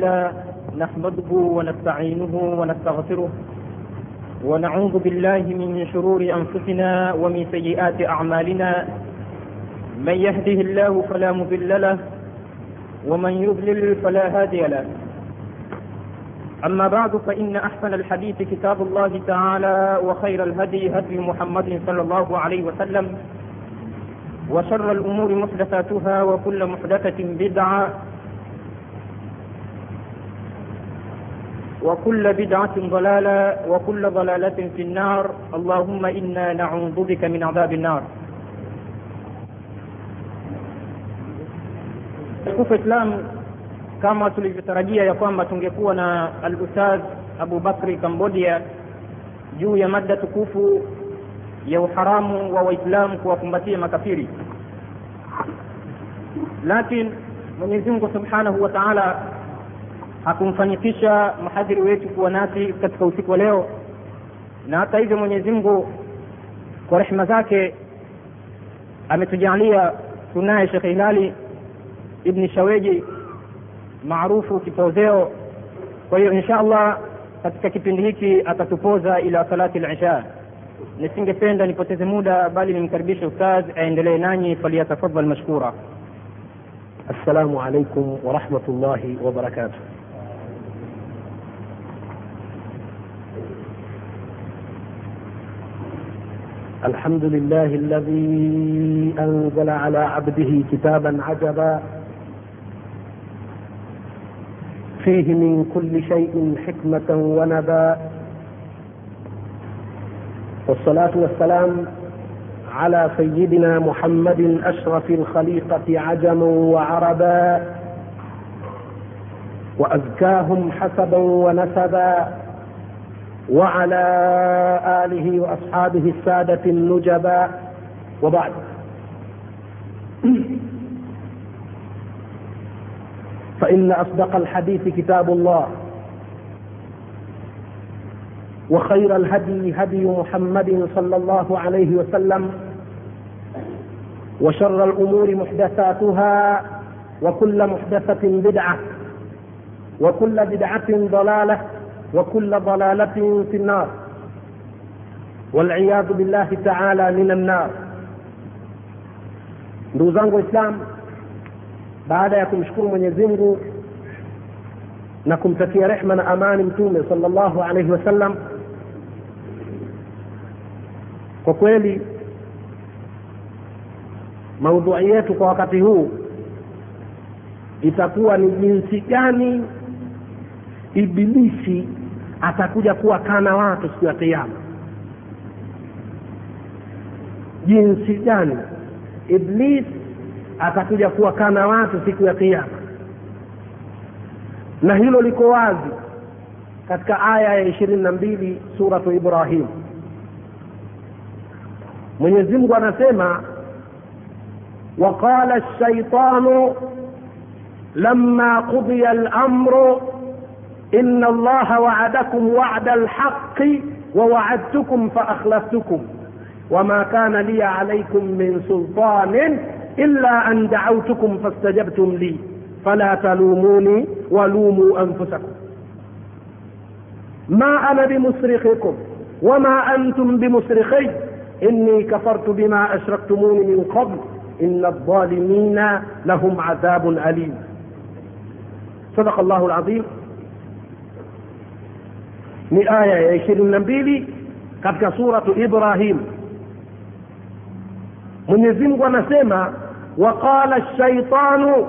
لا نحمده ونستعينه ونستغفره ونعوذ بالله من شرور أنفسنا ومن سيئات أعمالنا. من يهده الله فلا مضل له ومن يضلل فلا هادي له. أما بعد فإن أحسن الحديث كتاب الله تعالى وخير الهدي هدي محمد صلى الله عليه وسلم وشر الأمور محدثاتها وكل محدثة بدعة وكل بدعة ضلالة وكل ضلالة في النار اللهم إنا نعوذ بك من عذاب النار tukufu Islam kama tulivyotarajia ya kwamba tungekuwa na al-Ustadh Abu Bakri Cambodia juu ya mada tukufu ya uharamu wa Waislamu kuwakumbatia makafiri, lakini Mwenyezi Mungu Subhanahu wa Ta'ala hakumfanikisha mhadhiri wetu kuwa nasi katika usiku wa leo, na hata hivyo Mwenyezi Mungu kwa rehma zake ametujalia tunaye shekhe Hilali ibni Shaweji maarufu kipozeo. Kwa hiyo insha Allah katika kipindi hiki atatupoza ila salati al-isha. Nisingependa nipoteze muda, bali nimkaribishe ustadh aendelee nanyi, faliyatafadhal mashkura. Assalamu alaikum wa rahmatullahi الحمد لله الذي أنزل على عبده كتابا عجبا. فيه من كل شيء حكمة ونبا. والصلاة والسلام على سيدنا محمد أشرف الخليقة عجما وعربا. وأزكاهم حسبا ونسبا. وعلى آله وأصحابه السادة النجبا وبعد. فإن أصدق الحديث كتاب الله. وخير الهدي هدي محمد صلى الله عليه وسلم. وشر الأمور محدثاتها وكل محدثة بدعة. وكل بدعة ضلالة. وكل ضلالة في النار والعياذ بالله تعالى من النار ndugu zangu waislam baada ya kumshukuru mwenyezi mungu na kumtakia rehma na amani mtume salllahu alaihi wasallam kwa kweli maudhui yetu kwa wakati huu itakuwa ni jinsi gani ibilisi atakuja kuwa kana watu siku ya kiama jinsi gani iblis atakuja kuwa kana watu siku ya kiama na hilo liko wazi katika aya ya ishirini na mbili suratu ibrahim mwenyezi mungu anasema وقال الشيطان لما قضي الامر إن الله وعدكم وعد الحق ووعدتكم فأخلفتكم. وما كان لي عليكم من سلطان إلا أن دعوتكم فاستجبتم لي. فلا تلوموني ولوموا أنفسكم. ما أنا بمصرخكم وما أنتم بمصرخي إني كفرت بما أشركتموني من قبل. إن الظالمين لهم عذاب أليم. صدق الله العظيم. Ni aya ya ishirini na mbili katika suratu ibrahim. Mwenyezimngu anasema waqala shaitanu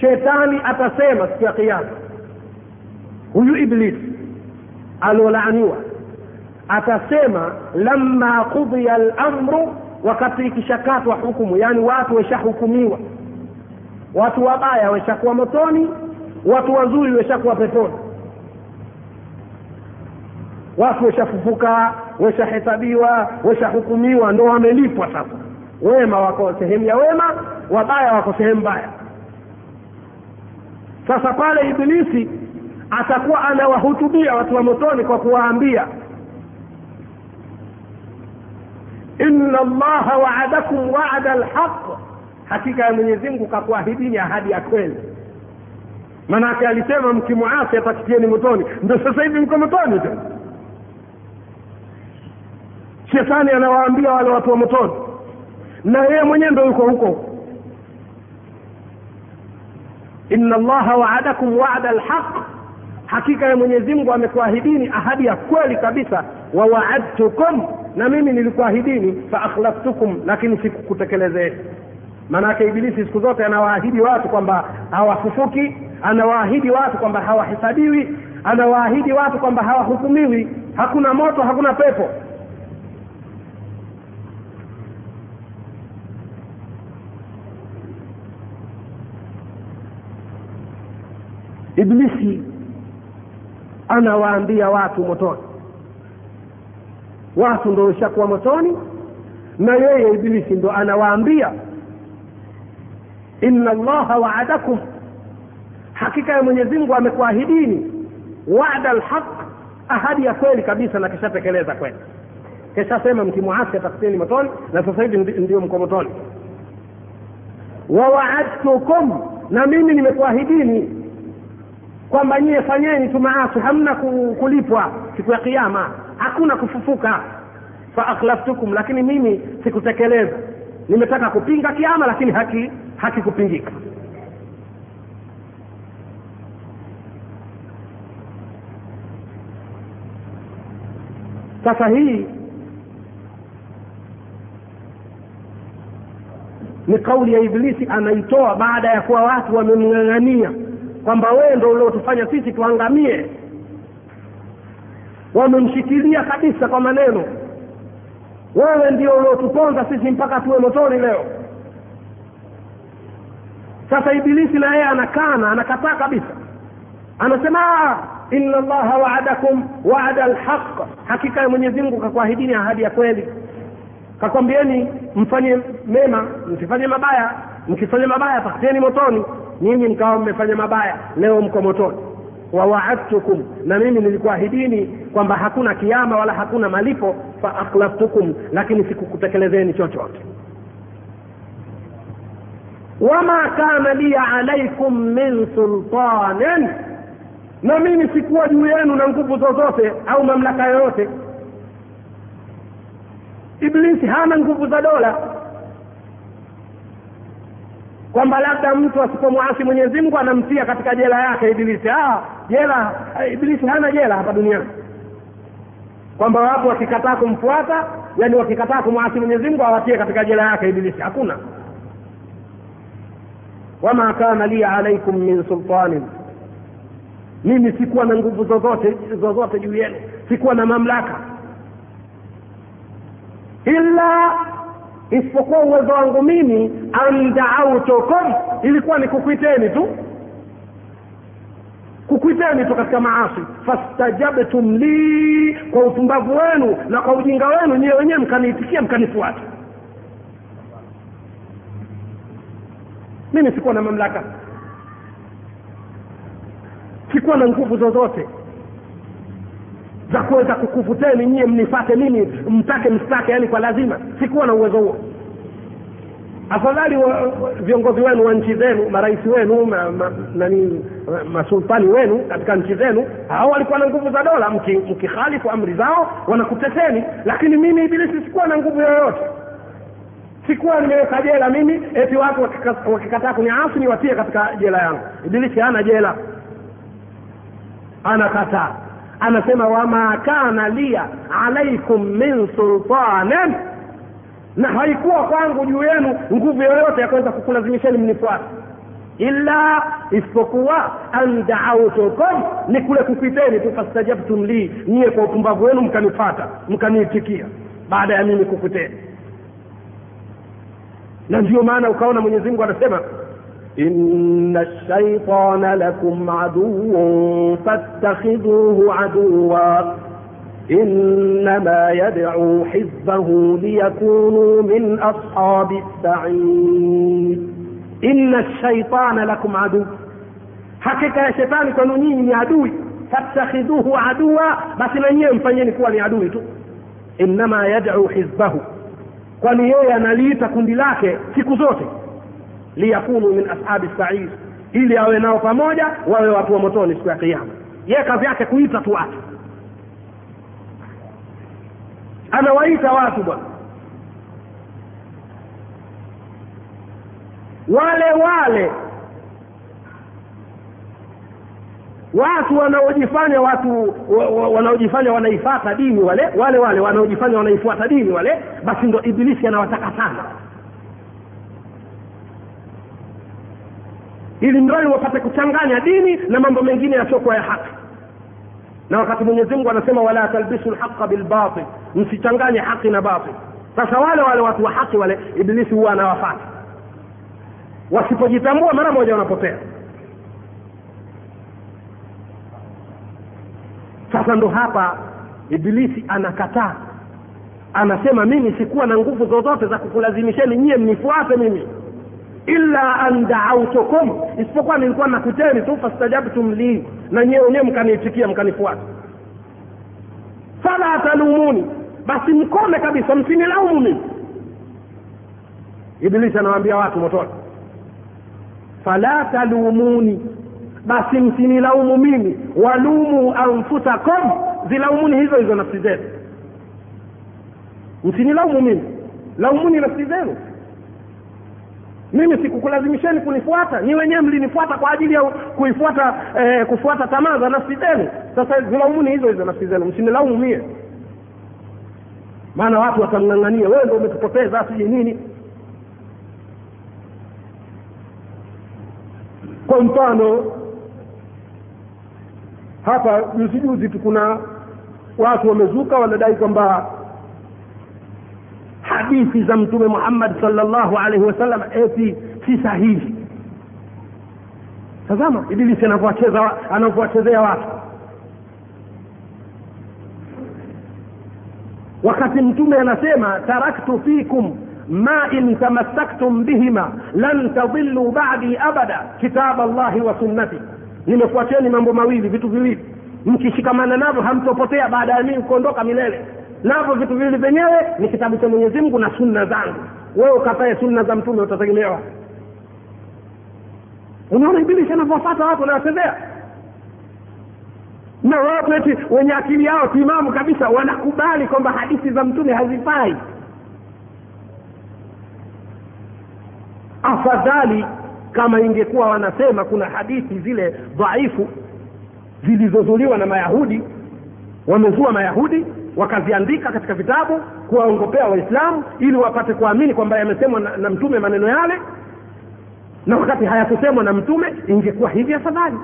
shetani atasema siku ya kiama huyu iblis aliolaaniwa atasema lamma qudhiya lamru wakati ikishakatwa hukumu yaani watu washahukumiwa watu wabaya washakuwa motoni watu wazuri washakuwa peponi watu weshafufuka weshahesabiwa weshahukumiwa ndo wamelipwa sasa. Wema wako sehemu ya wema wabaya wako sehemu mbaya. Sasa pale ibilisi atakuwa anawahutubia watu wa motoni kwa kuwaambia inna allaha waadakum waada lhaq hakika ya mwenyezi mungu kakuahidini ahadi ya kweli. Manake alisema mkimwasi atakitieni motoni. Ndo sasa hivi mko motoni tena shetani anawaambia wale watu wa motoni. Na yeye mwenyewe ndo yuko huko. Inna allaha waadakum wada lhaq hakika ya mwenyezimngu amekuahidini ahadi ya kweli kabisa. Wawaadtukum na mimi nilikuahidini fa akhlaftukum lakini sikukutekelezeni. Maanaake ibilisi siku zote anawaahidi watu kwamba hawafufuki anawaahidi watu kwamba hawahesabiwi anawaahidi watu kwamba hawahukumiwi. Hakuna moto hakuna pepo iblisi anawaambia watu motoni. Watu ndo ishakuwa motoni na yeye iblisi ndo anawaambia inna allaha waadakum. Hakika ya mwenyezi mungu amekuahidini wada lhaq ahadi ya kweli kabisa na kishatekeleza kweli. Kishasema mkimuasi atakuteni motoni na sasa hivi ndio mko motoni. Wawaadtukum na mimi nimekuahidini kwamba nyie fanyeni tu maasi hamna kulipwa siku ya kiama hakuna kufufuka. Fa akhlaftukum lakini mimi sikutekeleza. Nimetaka kupinga kiama lakini haki hakikupingika sasa hii ni kauli ya iblisi anaitoa baada ya kuwa watu wamemng'ang'ania kwamba wewe ndo uliotufanya sisi tuangamie. Wamemshikilia kabisa kwa maneno. Wewe ndio uliotuponza sisi mpaka tuwe motoni leo. Sasa ibilisi na yeye anakana anakataa kabisa. Anasema inna llaha waadakum waada lhaq hakika ya mwenyezi mungu kakuahidini ahadi ya kweli. Kakwambieni mfanye mema msifanye mabaya mkifanya mabaya takuteni motoni nyinyi mkawa mmefanya mabaya leo mko motoni. Wawaadtukum na mimi nilikuahidini kwamba hakuna kiama wala hakuna malipo faakhlaftukum lakini sikukutekelezeni chochote. Wama kana liya alaikum min sultanin na mimi sikuwa juu yenu na nguvu zozote au mamlaka yoyote. Iblisi hana nguvu za dola kwamba labda mtu asipomwasi mwenyezi mungu anamtia katika jela yake ibilisi. Ah, jela ibilisi hana jela hapa duniani. Kwamba wapo wakikataa kumfuata yani wakikataa kumwasi mwenyezi mungu awatie katika jela yake ibilisi. Hakuna. Wama kana lia alaikum min sultanin. Mimi sikuwa na nguvu zozote zozote juu yenu. Sikuwa na mamlaka. Illa isipokuwa uwezo wangu mimi andautukum ilikuwa ni kukwiteni tu. Kukwiteni tu katika maasi. Fastajabtum li kwa upumbavu wenu na kwa ujinga wenu nyiwe wenyewe mkaniitikia mkanifuata. Mimi sikuwa na mamlaka. Sikuwa na nguvu zozote za kuweza kukuvuteni nyie mnifate mimi mtake mstake yani kwa lazima. Sikuwa na uwezo huo. Afadhali viongozi wenu wa nchi zenu marais wenu ma, ma, nani masultani wenu katika nchi zenu hao walikuwa na nguvu za dola. Mkikhalifu mki amri zao wanakuteteni. Lakini mimi ibilisi sikuwa na nguvu yoyote. Sikuwa nimeweka jela mimi eti watu wakikataa kuniasi niwatie katika jela yangu. Ibilisi hana jela. Anakataa anasema wama kana lia alaikum min sultanin. Na haikuwa kwangu juu yenu nguvu yoyote ya kuweza kukulazimisheni mnifuate. Illa isipokuwa an daautukum ni kule kupiteni tu fastajabtum li niye kwa upumbavu wenu mkanifata mkaniitikia baada ya mimi kukuteni. Na ndio maana ukaona mwenyezi mungu anasema إن الشيطان لكم عدو فاتخذوه عدوا إنما يدعو حزبه ليكونوا من أصحاب السعيد إن الشيطان لكم عدو. حقيقة يا شيطان كنوني عدوي. فاتخذوه عدوا. بس من يمفيني كواني عدوي إنما يدعو حزبه. kwani yeye analiita kundi lake siku zote liyakunu min ashabi sair ili awe nao pamoja wawe watu wa motoni siku ya kiama ye kazi yake kuita tu watu. Anawaita watu bwana. Wale wale watu wanaojifanya watu wa- wa- wanaojifanya wanaifata dini wale wale wale wanaojifanya wanaifuata dini wale basi ndo ibilisi anawataka sana ili mradi wapate kuchanganya dini na mambo mengine yasiokuwa ya haki. Na wakati mwenyezi mungu anasema wala talbisu lhaqa bilbatil msichanganye haki na batil. Sasa wale wale watu wa haki wale ibilisi huwa anawafata. Wasipojitambua mara moja wanapotea. Sasa ndo hapa ibilisi anakataa. Anasema mimi sikuwa na nguvu zozote za kukulazimisheni nyie mnifuate mimi illa an daautukum isipokuwa nilikuwa nakuteni tu fastajabtum li na nyewe wenyewe mkaniitikia mkanifuata. Fala talumuni basi mkome kabisa msinilaumu mimi. Ibilisi anawaambia watu motoni fala talumuni basi msinilaumu mimi. Walumu anfusakum zilaumuni hizo hizo nafsi zenu. Msinilaumu mimi laumuni nafsi zenu mimi sikukulazimisheni kunifuata. Ni wenyewe mlinifuata kwa ajili ya kuifuata eh, kufuata tamaa za nafsi zenu. Sasa zilaumuni hizo hizo nafsi zenu msinilaumu mie. Maana watu watamng'ang'ania wewe ndo umetupoteza sijui nini. Kwa mfano hapa juzi juzi tu kuna watu wamezuka wanadai kwamba hadithi za mtume muhammad salllahu alaihi wasallam eti si sahihi. Tazama ibilisi anavyowachezea watu. Wakati mtume anasema taraktu fikum ma in tamassaktum bihima lan tadhillu badi abada kitab llahi wa sunnati. Nimekuacheni mambo mawili vitu viwili. Mkishikamana navyo hamtopotea baada ya mimi kuondoka milele navyo vitu viwili vyenyewe ni kitabu cha mwenyezi mungu na sunna zangu. Wewe ukatae sunna za mtume utategemewa. Unaona ibilisi anavyowafata watu anawachezea na watu eti wenye akili yao timamu kabisa wanakubali kwamba hadithi za mtume hazifai. Afadhali kama ingekuwa wanasema kuna hadithi zile dhaifu zilizozuliwa na mayahudi wamezua mayahudi wakaziandika katika vitabu kuwaongopea waislamu ili wapate kuamini kwamba yamesemwa na, na mtume maneno yale. Na wakati hayakusemwa na mtume ingekuwa hivi afadhali.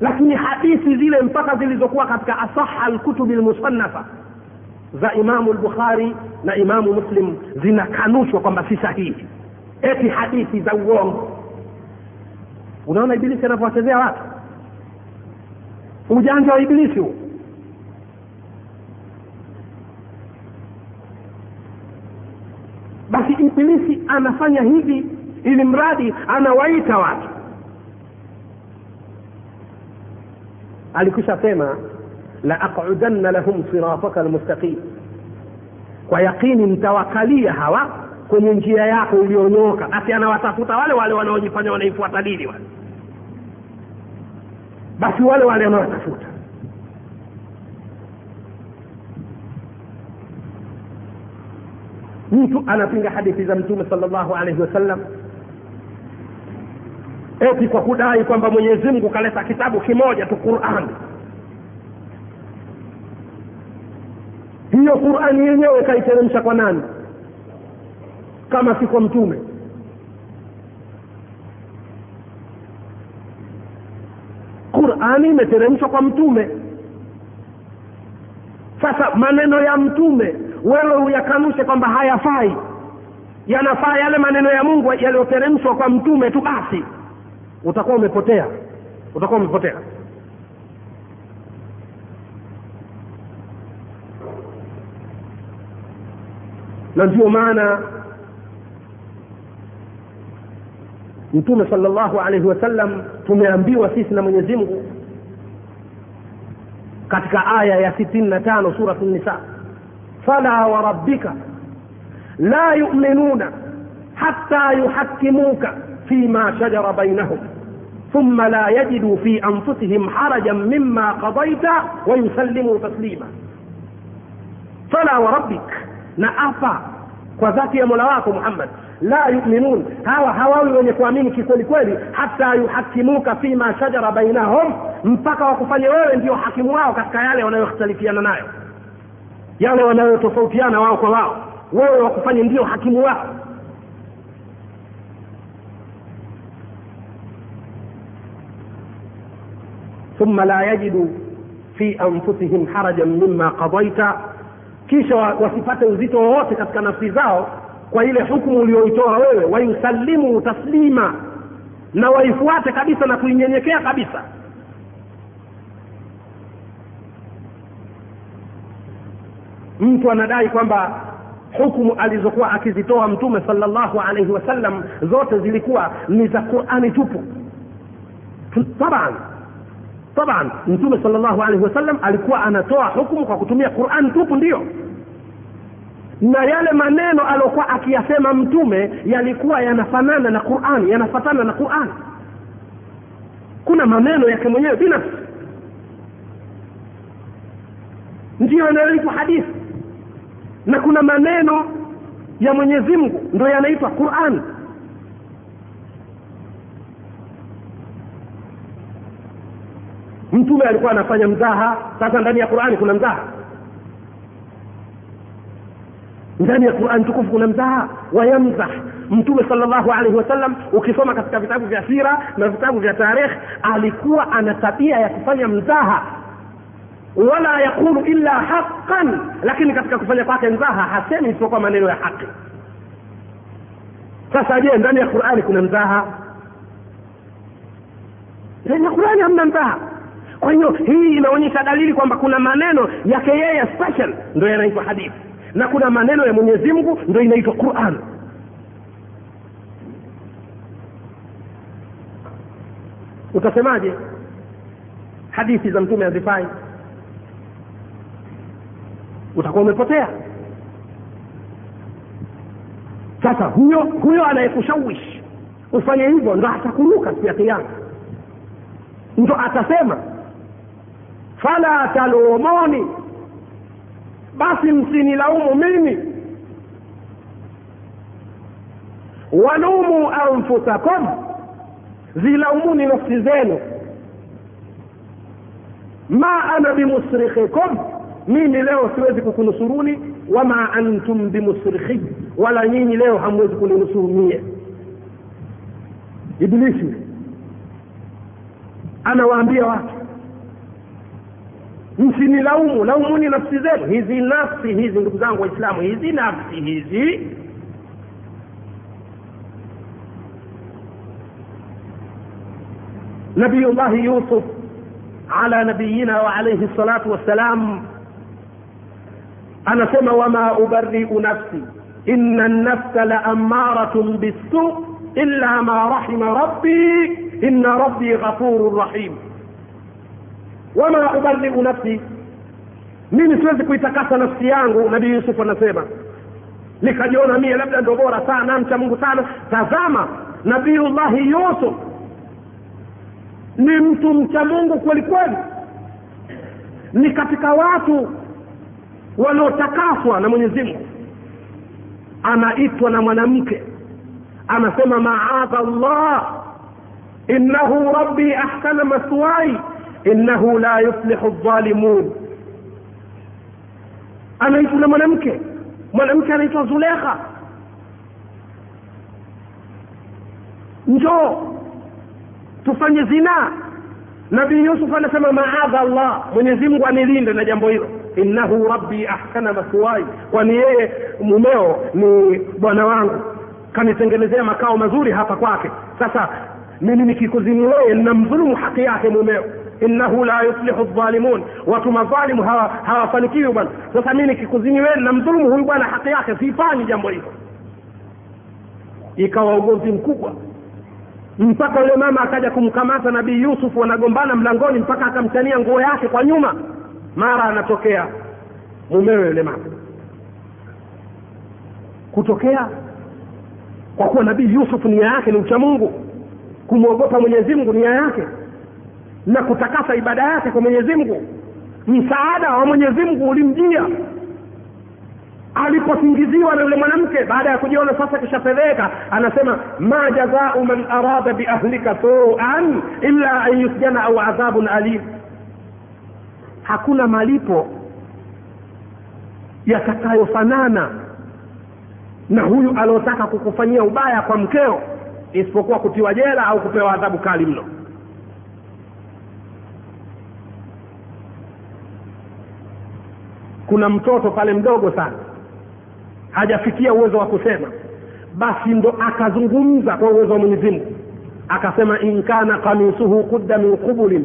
Lakini hadithi zile mpaka zilizokuwa katika asaha lkutubi lmusannafa za imamu lbukhari na imamu muslim zinakanushwa kwamba si sahihi. Eti hadithi za uongo. Unaona ibilisi anavyowachezea watu? Ujanja wa ibilisi huu basi ibilisi anafanya hivi ili mradi anawaita watu. Alikwisha sema la aqudanna lahum sirataka lmustaqim kwa yaqini mtawakalia hawa kwenye njia yako ulionyoka basi anawatafuta wale wale wanaojifanya wanaifuata dini wale. Basi wale wale anawatafuta mtu anapinga hadithi za mtume salllahu alaihi wasallam. Eti kwa kudai kwamba mwenyezi mungu kaleta kitabu kimoja tu quran. Hiyo qurani yenyewe kaiteremsha kwa nani? Kama si kwa mtume. Qurani imeteremshwa kwa mtume. Sasa maneno ya mtume wewe uyakanushe kwamba hayafai. Yanafaa yale maneno ya mungu yaliyoteremshwa kwa mtume tu basi. Utakuwa umepotea. Utakuwa umepotea. Na ndio maana mtume salllahu alaihi wasallam tumeambiwa sisi na mwenyezi mungu katika aya ya sitini na tano suratu nisa fala warabbika la yuminuna hatta yuhakimuka فيما شجر بينهم ثم لا يجدوا في أنفسهم حرجا مما قضيت ويسلموا تسليما فلا وربك dhati ya mola wako muhammad la yuminun hawa hawawi wenye kuamini kikweli kweli hata yuhakimuka fima shajara bainahum mpaka wakufanye wewe ndio hakimu wao katika yale wanayokhtalifiana nayo yale wanayotofautiana wao kwa wao wewe wakufanye ndio hakimu wao ثم لا يجدوا في انفسهم حرجا مما قضيت kisha wasipate uzito wowote katika nafsi zao kwa ile hukumu ulioitoa wewe wayusalimu taslima na waifuate kabisa na kuinyenyekea kabisa Mtu anadai kwamba hukumu alizokuwa akizitoa mtume salllahu alaihi wasallam zote zilikuwa ni za qurani tupu. Taban. Taban. Mtume salllahu alaihi wasallam alikuwa anatoa hukumu kwa kutumia quran tupu ndiyo na yale maneno aliokuwa akiyasema mtume yalikuwa yanafanana na qurani yanafatana na qurani. Kuna maneno yake mwenyewe binafsi. Ndiyo yanayolipo hadithi na kuna maneno ya mwenyezi mungu ndo yanaitwa quran. Mtume alikuwa anafanya mzaha sasa ndani ya qurani kuna mzaha. Ndani ya qurani tukufu kuna mzaha wayamzah mtume salllahu alaihi wasallam ukisoma katika vitabu vya sira na vitabu vya tarikh alikuwa ana tabia ya kufanya mzaha wala yaqulu illa haqan lakini katika kufanya kwake mzaha hasemi isipokuwa maneno ya haki. Sasa je ndani ya qurani kuna mzaha? Ndani ya qurani hamna mzaha. Kwa hiyo hii inaonyesha dalili kwamba kuna maneno yake yeye special ndo yanaitwa hadithi na kuna maneno ya mwenyezi mungu ndo inaitwa quran. Utasemaje? Hadithi za mtume hazifai utakuwa umepotea. Sasa huyo huyo anayekushawishi ufanye hivyo ndo atakuruka siku ya kiama ndo atasema fala talumuni basi msinilaumu mimi. Walumu anfusakum zilaumuni nafsi zenu. Ma ana bimusrikhikum mimi leo siwezi kukunusuruni wama antum bimusrikhi wala nyinyi leo hamwezi kuninusuru mie. Iblisi anawaambia watu msinilaumu laumuni nafsi zenu. Hizi nafsi hizi ndugu zangu waislamu hizi nafsi hizi. Nabiyullahi yusuf ala nabiyina wa alaihi salatu wassalam anasema wama ubariu nafsi inna nafsa la amaratun bisu illa ma rahima rabbi inna rabbi ghafurun rahim. Wama ubariu nafsi mimi siwezi kuitakasa nafsi yangu nabii yusuf anasema. Nikajiona mie labda ndo bora sana mcha mungu sana. Tazama nabiullahi yusuf ni mtu mcha mungu kweli kweli. Ni katika watu waliotakaswa na mwenyezi mungu. Anaitwa na mwanamke. Anasema maadha llah innahu rabbi ahsana maswai innahu la yuflihu dhalimun anaitwa na mwanamke. Mwanamke anaitwa zulekha. Njoo tufanye zinaa nabii yusuf anasema maadha llah mwenyezi mungu anilinde na jambo hilo innahu rabbi ahsana maswai kwani yeye mumeo ni bwana wangu. Kanitengenezea makao mazuri hapa kwake. Sasa mimi nikikuzini wewe ninamdhulumu haki yake mumeo. Innahu la yuflihu dhalimun watu madhalimu hawafanikiwi hawa bwana. Sasa mi nikikuzini wewe ninamdhulumu huyu bwana haki yake. Siifanyi jambo hilo. Ikawa ugomvi mkubwa. Mpaka yule mama akaja kumkamata nabii yusuf wanagombana mlangoni mpaka akamchania nguo yake kwa nyuma mara anatokea mumewe yule mama kutokea kwa kuwa nabii yusuf nia yake ni uchamungu kumwogopa mwenyezi mungu nia yake na kutakasa ibada yake kwa mwenyezi mungu. Msaada wa mwenyezi mungu ulimjia. Aliposingiziwa na yule mwanamke baada ya kujiona sasa kishafedheka anasema ma jazau man arada biahlika suan illa an yusjana au adhabun alim hakuna malipo yatakayofanana na huyu aliotaka kukufanyia ubaya kwa mkeo isipokuwa kutiwa jela au kupewa adhabu kali mno. Kuna mtoto pale mdogo sana hajafikia uwezo wa kusema basi ndo akazungumza kwa uwezo wa mwenyezi mungu. Akasema in kana kamisuhu kudda min qubulin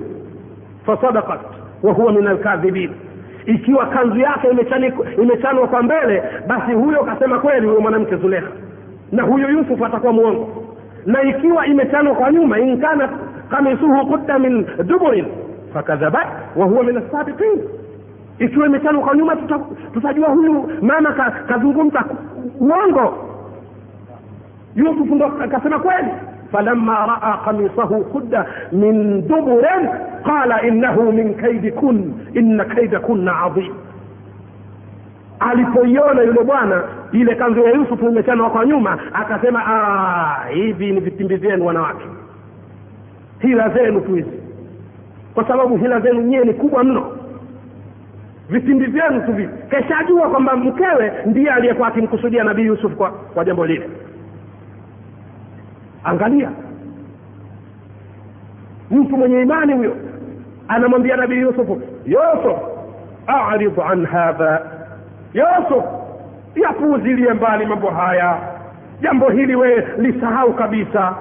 fasadakat wa huwa min alkadhibin. Ikiwa kanzu yake imechanwa kwa mbele basi huyo kasema kweli huyo mwanamke zulekha. Na huyo yusuf atakuwa mwongo. Na ikiwa imechanwa kwa nyuma in kana kamisuhu kudda min duburin fakadhabat wa huwa min assabiqin. Ikiwa imechanwa kwa nyuma tuta, tutajua huyu mama ka, kazungumza uongo yusufu ndo akasema kweli falamma raa قميصه qudda min دبر قال انه من كيدكن ان كيدكن عظيم. Alipoiona yule bwana ile kanzu ya yusufu imechanwa kwa nyuma akasema hivi ni vitimbi vyenu wanawake. Hila zenu tu hizi. Kwa sababu hila zenu nyewe ni kubwa mno. Vitimbi vyenu tu vivi keshajua kwamba mkewe ndiye aliyekuwa akimkusudia nabii yusuf kwa, kwa jambo lile angalia. Mtu mwenye imani huyo anamwambia nabii yusufu yusuf aridu an hadha. Yusuf yapuuzilie mbali mambo haya. Jambo hili wewe lisahau kabisa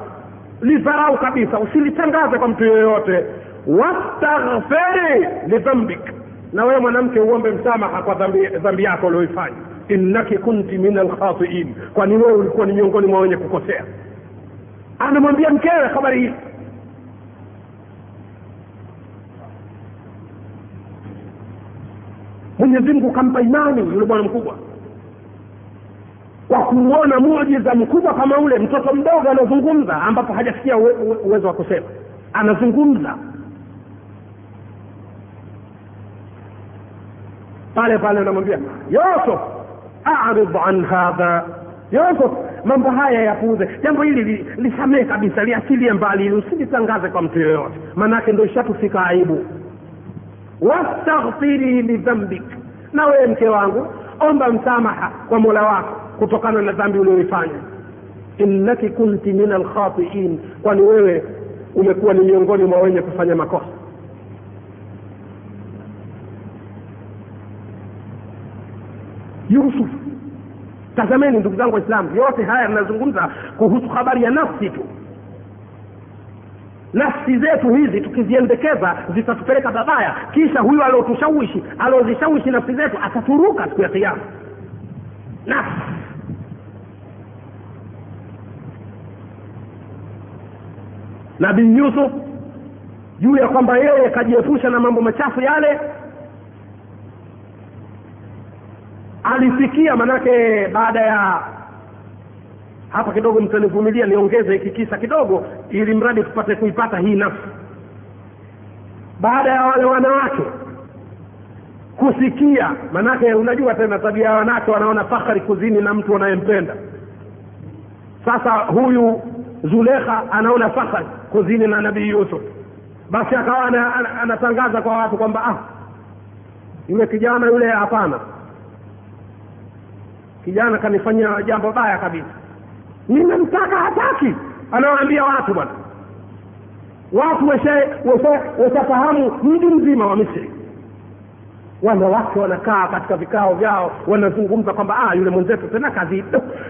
lidharau kabisa usilitangaze kwa mtu yoyote. Wastaghfiri lidhambik na wewe mwanamke uombe msamaha kwa dhambi, dhambi yako ulioifanya innaki kunti min alkhatiin kwani wewe ulikuwa ni miongoni mwa wenye kukosea anamwambia mkewe habari hii. Mwenyezi mungu kampa imani yule bwana mkubwa. Kwa kuona mujiza mkubwa kama ule mtoto mdogo anazungumza ambapo hajafikia uwe, uwe, uwezo wa kusema. Anazungumza. Pale pale anamwambia yusuf arid an hadha. Yusuf mambo haya yapuuze. Jambo hili lisamehe kabisa liachilie mbali ili usilitangaze kwa mtu yoyote. Maanaake ndo ishatufika aibu. Wastaghfiri lidhambik. Na wewe mke wangu omba msamaha kwa mola wako kutokana na dhambi ulioifanya. Innaki kunti min alkhatiin kwani wewe umekuwa ni miongoni mwa wenye kufanya makosa. Yusuf tazameni ndugu zangu waislamu yote haya yanazungumza kuhusu habari ya nafsi tu. Nafsi zetu hizi tukiziendekeza zitatupeleka babaya. Kisha huyu aliotushawishi aliozishawishi nafsi zetu ataturuka siku ya kiama nafsi. Nabii yusuf juu ya kwamba yeye kajiepusha na mambo machafu yale alifikia manake baada ya hapa kidogo mtanivumilia niongeze hiki kisa kidogo ili mradi tupate kuipata hii nafsi. Baada ya wale wanawake kusikia manake unajua tena tabia ya wanawake wanaona fakhari kuzini na mtu wanayempenda. Sasa huyu zulekha anaona fakhari kuzini na nabii yusuf. Basi akawa anatangaza kwa watu kwamba ah yule kijana yule hapana kijana kanifanyia jambo baya kabisa. Nimemtaka hataki. Anawaambia watu bwana. Watu washafahamu mji mzima wa misri. Wanawake wanakaa katika vikao vyao wanazungumza kwamba ah, yule mwenzetu tena kazidi.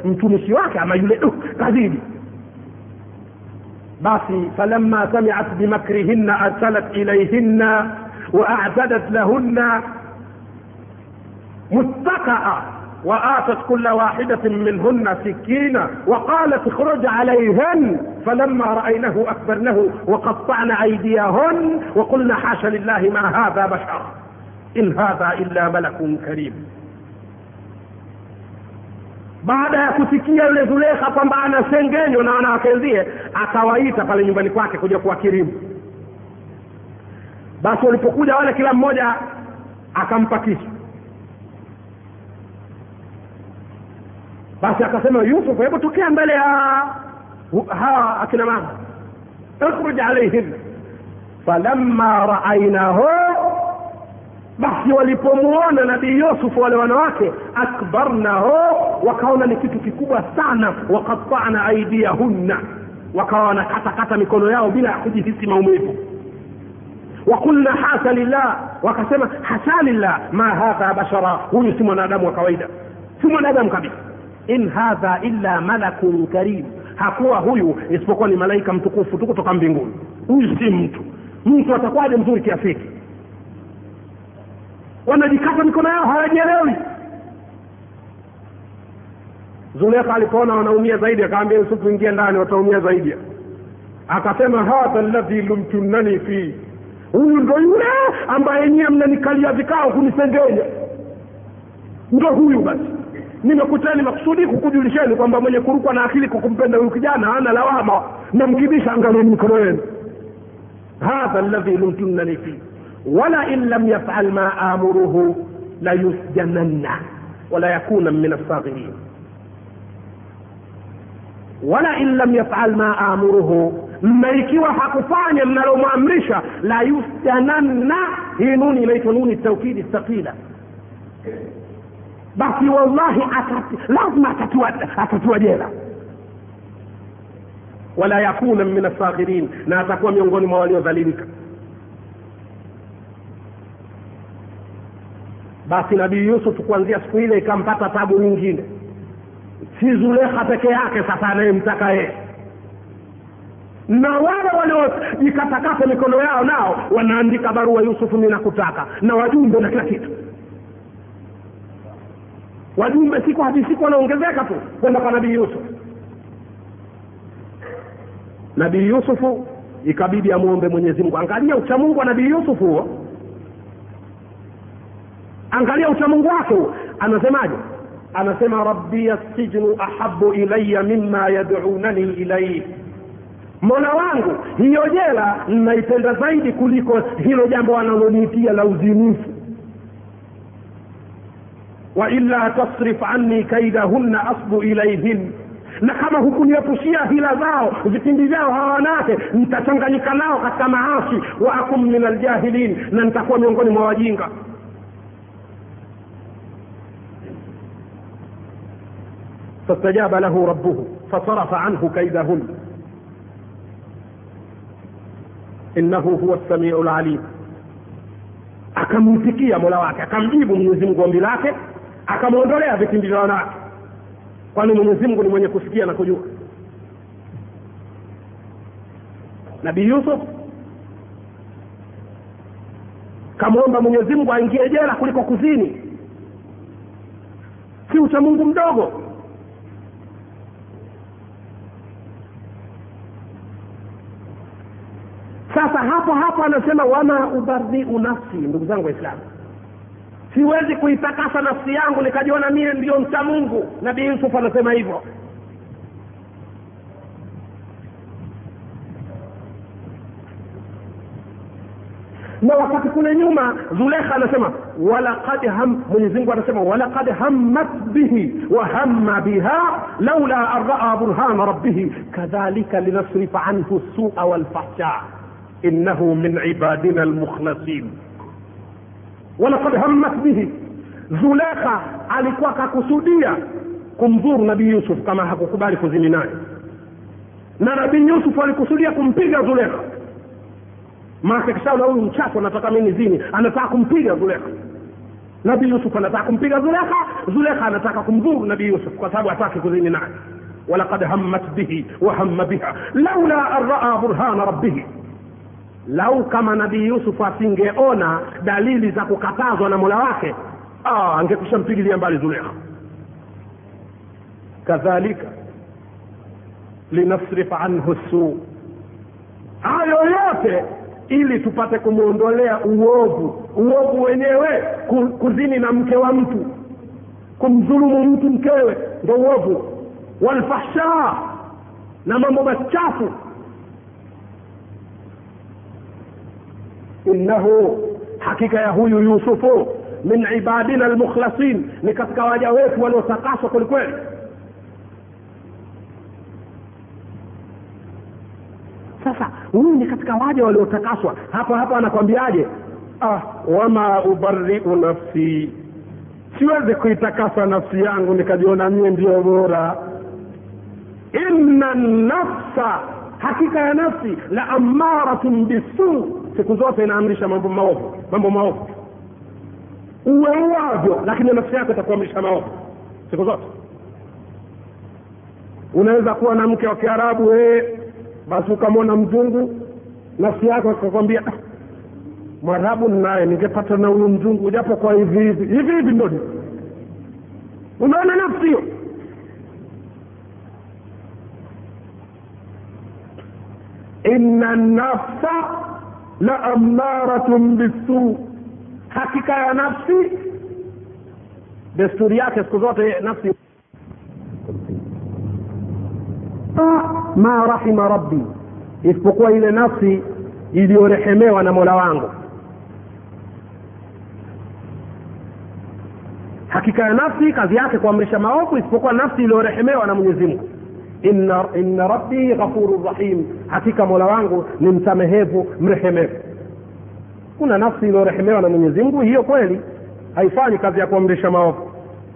Mtumishi wake ama yule kazidi. Basi falamma samiat bimakrihinna arsalat ilayhinna waatadat lahunna muttakaa وآتت كل واحدة منهن سكينا وقالت اخرج عليهن فلما رأينه أكبرنه وقطعن أيديهن وقلنا حاشا لله ما هذا بشر إن هذا إلا ملك كريم baada ya kusikia yule zulekha kwamba anasengenywa na wanawake wenzie akawaita pale nyumbani kwake kuja kuwakirimu basi walipokuja wale kila mmoja akampa kisu basi akasema yusufu hebu tokea mbele ya hawa akina mama. Ikhruj alaihim. Falamma raainahu basi walipomwona nabii yusufu wale wanawake akbarnaho wakaona ni kitu kikubwa sana. Wakatana aidiyahunna wakawa wanakatakata mikono yao bila ya kujihisi maumivu. Wakulna hasa lillah wakasema hasa lillah ma hadha bashara. Huyu si mwanadamu wa kawaida si mwanadamu kabisa in hadha illa malakun karim. Hakuwa huyu isipokuwa ni malaika mtukufu tu kutoka mbinguni. Huyu si mtu. Mtu atakuwaje mzuri kiasi hiki wanajikata mikono yao hawajielewi. Zulekha alipoona wanaumia zaidi akaambia yusufu ingia ndani wataumia zaidi. Akasema hadha ladhi lumtunani fii huyu ndo yule ambaye nyie mnanikalia vikao kunisengenya. Ndo huyu basi nimekuteni makusudi kukujulisheni kwamba mwenye kurukwa na akili kwa kumpenda huyu kijana ana lawama. Namkibisha angalieni mikono yenu. Hadha ladhi lumtunani fii wala in lam yafal ma amuruhu layusjananna wala yakuna min alsaghirin wala in lam yafal ma amuruhu na ikiwa hakufanya mnalomwamrisha la yusjananna. Hii nuni inaitwa nuni taukidi thaqila basi wallahi atati, lazima atatua jela. Wala yakuna min asaghirin na atakuwa miongoni mwa waliodhalilika. Basi nabii yusuf kuanzia siku ile ikampata tabu nyingine. Si zulekha peke yake sasa anayemtaka yeye. Na wale waliojikatakata mikono yao nao wanaandika barua yusufu ninakutaka na wajumbe na kila kitu wajumbe siku hadi siku wanaongezeka tu. Kwenda kwa nabii yusuf. Nabii yusufu ikabidi amwombe mwenyezi mungu. Angalia uchamungu wa nabii yusufu huo. Angalia uchamungu wake huo. Anasemaje? Anasema rabbiya sijnu ahabu ilaya mima yadunani ilaihi mola wangu hiyo jela ninaipenda zaidi kuliko hilo jambo analoniitia la uzinifu waila tasrif anni kaidahunna asbu ilaihin na kama hukuniepushia hila zao vitimbi vyao hawanake wanawake nitachanganyika nao katika maasi. Wa akum min aljahilin na nitakuwa miongoni mwa wajinga. Fastajaba lahu rabuhu fasarafa anhu kaidahun. Innahu huwa lsamiu lalim akamwitikia mola wake akamjibu mwenyezi mungu ombi lake akamwondolea vitimbi vya wanawake kwani mwenyezi mungu ni mwenye kusikia na kujua? Nabii yusuf kamwomba mwenyezi mungu aingie jela kuliko kuzini. Si uchamungu mdogo. Sasa hapo hapo anasema wama ubariu nafsi ndugu zangu waislamu siwezi kuitakasa nafsi yangu nikajiona mie ndio mcha mungu nabii yusuf anasema hivyo na wakati kule nyuma zulekha anasema walaqad ham mwenyezimungu anasema walaqad hammat bihi wa hamma biha laula an raa burhana rabbihi kadhalika linasrifa anhu sua walfahsha innahu min ibadina almukhlasin walaqad hammat bihi. Zulekha alikuwa akakusudia kumdhuru nabii yusuf kama hakukubali kuzini naye. Na nabii yusuf alikusudia kumpiga zulekha. Maake kishaona huyu mchafu anataka mini zini anataka kumpiga zulekha. Nabii yusuf anataka kumpiga zulekha. Zulekha anataka kumdhuru nabii yusuf kwa sababu hataki kuzini naye. Walaqad hammat bihi wahamma biha. Laula an raa burhana rabbihi lau kama nabii yusuf asingeona dalili za kukatazwa na mola wake angekusha mpigilia mbali zulekha kadhalika linasrif anhu suu hayo yote ili tupate kumwondolea uovu uovu wenyewe kuzini na mke wa mtu kumdhulumu mtu mkewe ndo uovu. Walfahsha na mambo machafu innahu hakika ya huyu yusufu min ibadina almukhlasin ni katika waja wetu waliotakaswa kwelikweli sasa huyu ni katika waja waliotakaswa hapa hapa anakwambiaje? Ah, wama ubariu nafsi. Siwezi kuitakasa nafsi yangu nikajiona mie ndio bora. Inna nafsa hakika ya nafsi la amaratun bisuu siku zote inaamrisha mambo maovu mambo maovu. Uwe uwavyo lakini nafsi yako itakuamrisha maovu. Siku zote. Unaweza kuwa na mke wa kiarabu ee basi ukamwona mzungu nafsi yako ikakwambia "Ah, mwarabu naye ningepata na huyu mzungu japo kwa hivi hivi hivi hivi ndo ni." unaona nafsi hiyo? Inna nafsa la amaratun bisu. Hakika ya nafsi desturi yake siku zote nafsi. Ma rahima rabbi isipokuwa ile nafsi iliyorehemewa na mola wangu. Hakika ya nafsi kazi yake kuamrisha maovu isipokuwa nafsi iliyorehemewa na mwenyezi mungu inna, inna rabbi ghafuru rahim. Hakika mola wangu ni msamehevu mrehemevu kuna nafsi iliyorehemewa na mwenyezi mungu hiyo kweli. Haifanyi kazi ya kuamrisha maovu.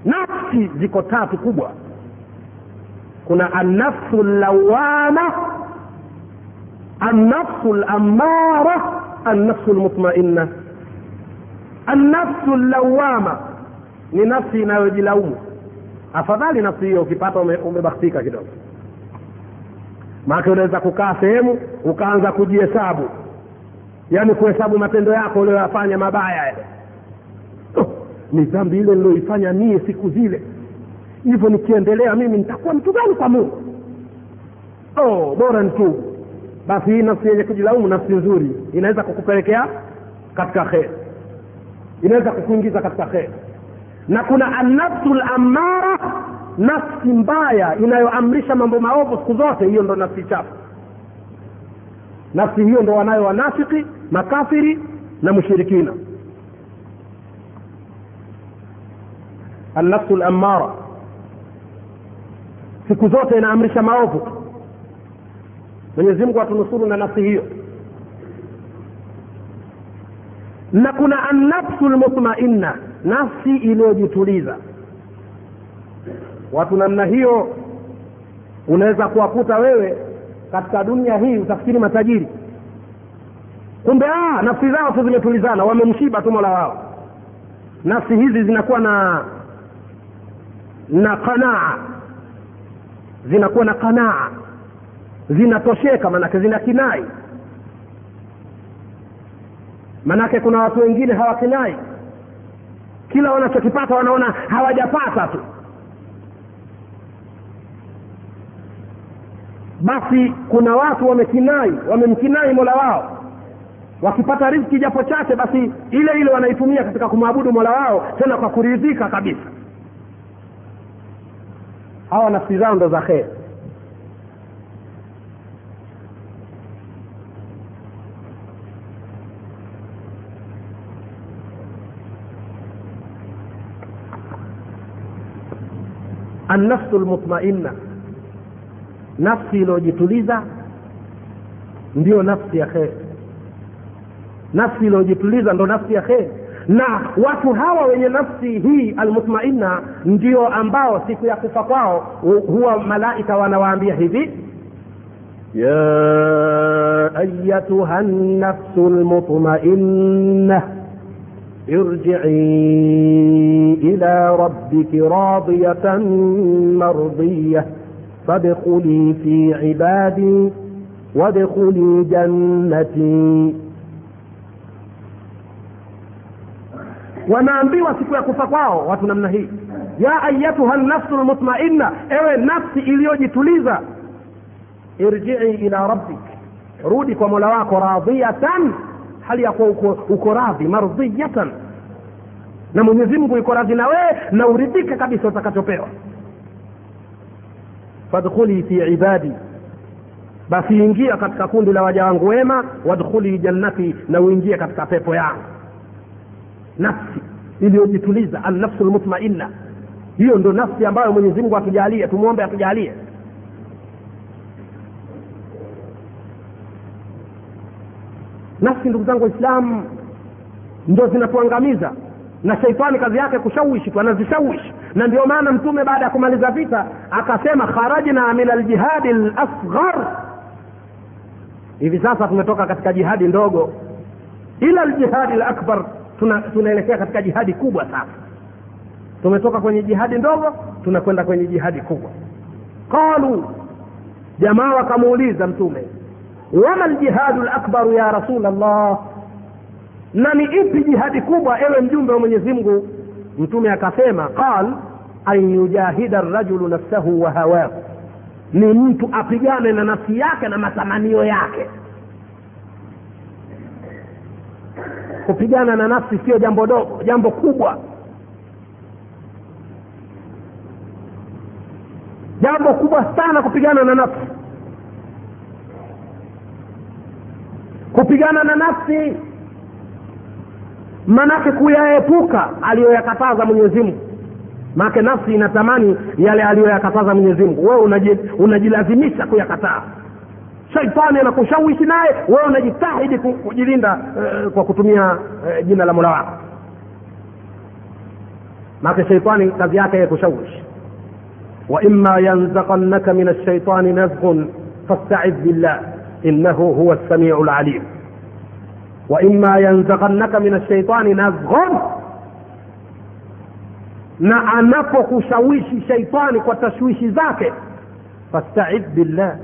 Nafsi ziko tatu kubwa. Kuna annafsu lawama annafsu lamara annafsu lmutmainna annafsu lawama ni nafsi inayojilaumu. Afadhali nafsi hiyo ukipata ume, kidogo maake unaweza kukaa sehemu ukaanza kujihesabu. Yaani kuhesabu matendo yako ulioyafanya mabaya yale. Oh, ni dhambi ile niloifanya mie siku zile. Hivyo nikiendelea mimi nitakuwa mtu gani kwa mungu? Oh, bora nitubu basi hii nafsi yenye kujilaumu nafsi nzuri inaweza kukupelekea katika kheri. Inaweza kukuingiza katika kheri. Na kuna annafsu lamara nafsi mbaya inayoamrisha mambo maovu siku zote hiyo ndo nafsi chafu. Nafsi hiyo ndo wanayo wanafiki makafiri na mushirikina. Annafsu lamara siku zote inaamrisha maovu. Mwenyezi mungu atunusuru na nafsi hiyo. Na kuna annafsu lmutmainna nafsi iliyojituliza watu namna hiyo unaweza kuwakuta wewe katika dunia hii utafikiri matajiri. Kumbe ah, nafsi zao tu zimetulizana wamemshiba tu mola wao. Nafsi hizi zinakuwa na na qanaa. Zinakuwa na qanaa. Zinatosheka manake zina kinai. Manake kuna watu wengine hawakinai. Kila wanachokipata wanaona hawajapata tu basi kuna watu wamekinai wamemkinai mola wao. Wakipata riski japo chache basi ile ile wanaitumia katika kumwabudu mola wao tena kwa kuridhika kabisa. Hawa nafsi zao ndo za kheri. النفس lmutmainna nafsi iliyojituliza ndiyo nafsi ya kheri nafsi iliyojituliza ndo nafsi ya kheri na watu hawa wenye nafsi hii almutmaina ndio ambao siku ya kufa kwao huwa malaika wanawaambia hivi ya ayatuha nafsu lmutmainna irjii ila rabbiki radiyatan mardiya فادخلي في عبادي وادخلي جنتي wanaambiwa siku ya kufa kwao watu namna hii ya ayatuha nafsu lmutmainna ewe nafsi iliyojituliza irjii ila rabbik rudi kwa mola wako radhiyatan hali ya kuwa uko, uko radhi mardhiyatan na mwenyezi mungu iko radhi na wewe na uridhike kabisa utakachopewa fadkhuli fi ibadi. Basi ingia katika kundi la waja wangu wema wadkhuli jannati na uingie katika pepo yangu. Nafsi iliyojituliza annafsu lmutmainna hiyo ndo nafsi ambayo mwenyezi mungu atujalie tumwombe atujalie. Nafsi ndugu zangu waislamu ndo zinatuangamiza na sheitani kazi yake kushawishi tu anazishawishi na ndio maana mtume baada ya kumaliza vita akasema kharajna min aljihadi lasghar hivi sasa tumetoka katika jihadi ndogo. Ila ljihadi lakbar tuna, tunaelekea katika jihadi kubwa sasa tumetoka kwenye jihadi ndogo tunakwenda kwenye jihadi kubwa. Qalu jamaa wakamuuliza mtume wama ljihadu lakbaru ya rasul llah na ni ipi jihadi kubwa ewe mjumbe wa mwenyezi mungu mtume akasema qal an yujahida rajulu nafsahu wa hawahu. Ni mtu apigane na nafsi yake na matamanio yake. Kupigana na nafsi sio jambo dogo jambo kubwa. Jambo kubwa sana kupigana na nafsi. Kupigana na nafsi manake kuyaepuka aliyoyakataza mwenyezi mungu. Maake nafsi inatamani yale aliyoyakataza mwenyezi mungu. Wewe unaji, unajilazimisha kuyakataa. Shaitani anakushawishi naye wewe unajitahidi kujilinda eh, kwa kutumia eh, jina la mola wako. Maake shaitani kazi yake kushawishi. Waima yanzaqannaka min alshaitani nazghun fastaidh billah innahu huwa lsamiu lalim waima yanzaghannaka min alshaitani nazghon na anapokushawishi shaitani kwa tashwishi zake fastaid billah.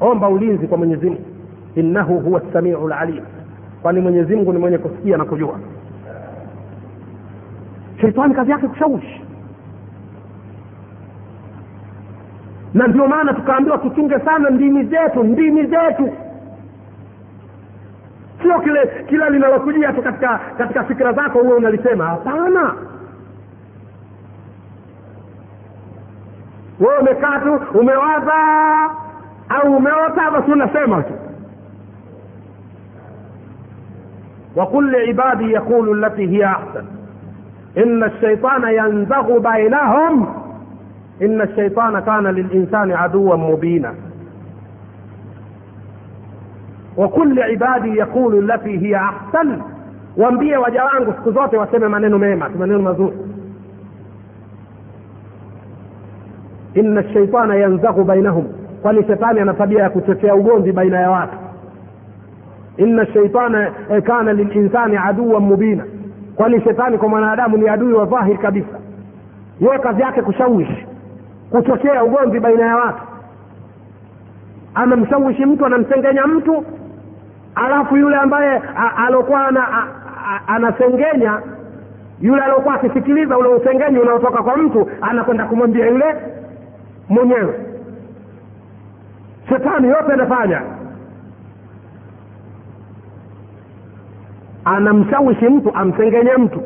Omba ulinzi kwa mwenyezi mungu. Innahu huwa lsamiu lalim kwani mwenyezi mungu ni mwenye kusikia na kujua. Shaitani kazi yake kushawishi. Na ndio maana tukaambiwa tuchunge sana ndimi zetu ndimi zetu sio kile kila linalokujia tu katika katika fikira zako huwe unalisema hapana wewe umekaa tu umewaza au umeota basi unasema tu وقل لعبادي يقول التي هي احسن ان الشيطان ينزغ بينهم ان الشيطان كان للانسان عدوا مبينا wa kulli ibadi yaqulu lati hiya ahsan. Waambie waja wangu siku zote waseme maneno mema maneno mazuri. Ina shaitana yanzaghu bainahum kwani shetani ana tabia ya kuchochea ugonzi baina ya watu. Inna shaitana eh, kana lilinsani aduwan mubina kwani shetani kwa mwanadamu ni adui wa dhahir kabisa. Yeye kazi yake kushawishi kuchochea ugonzi baina ya watu. Anamshawishi mtu anamsengenya mtu alafu yule ambaye alokuwa ana, anasengenya yule aliokuwa akisikiliza ule usengenyi unaotoka kwa mtu anakwenda kumwambia yule mwenyewe. Shetani yote anafanya. Anamshawishi mtu amsengenye mtu.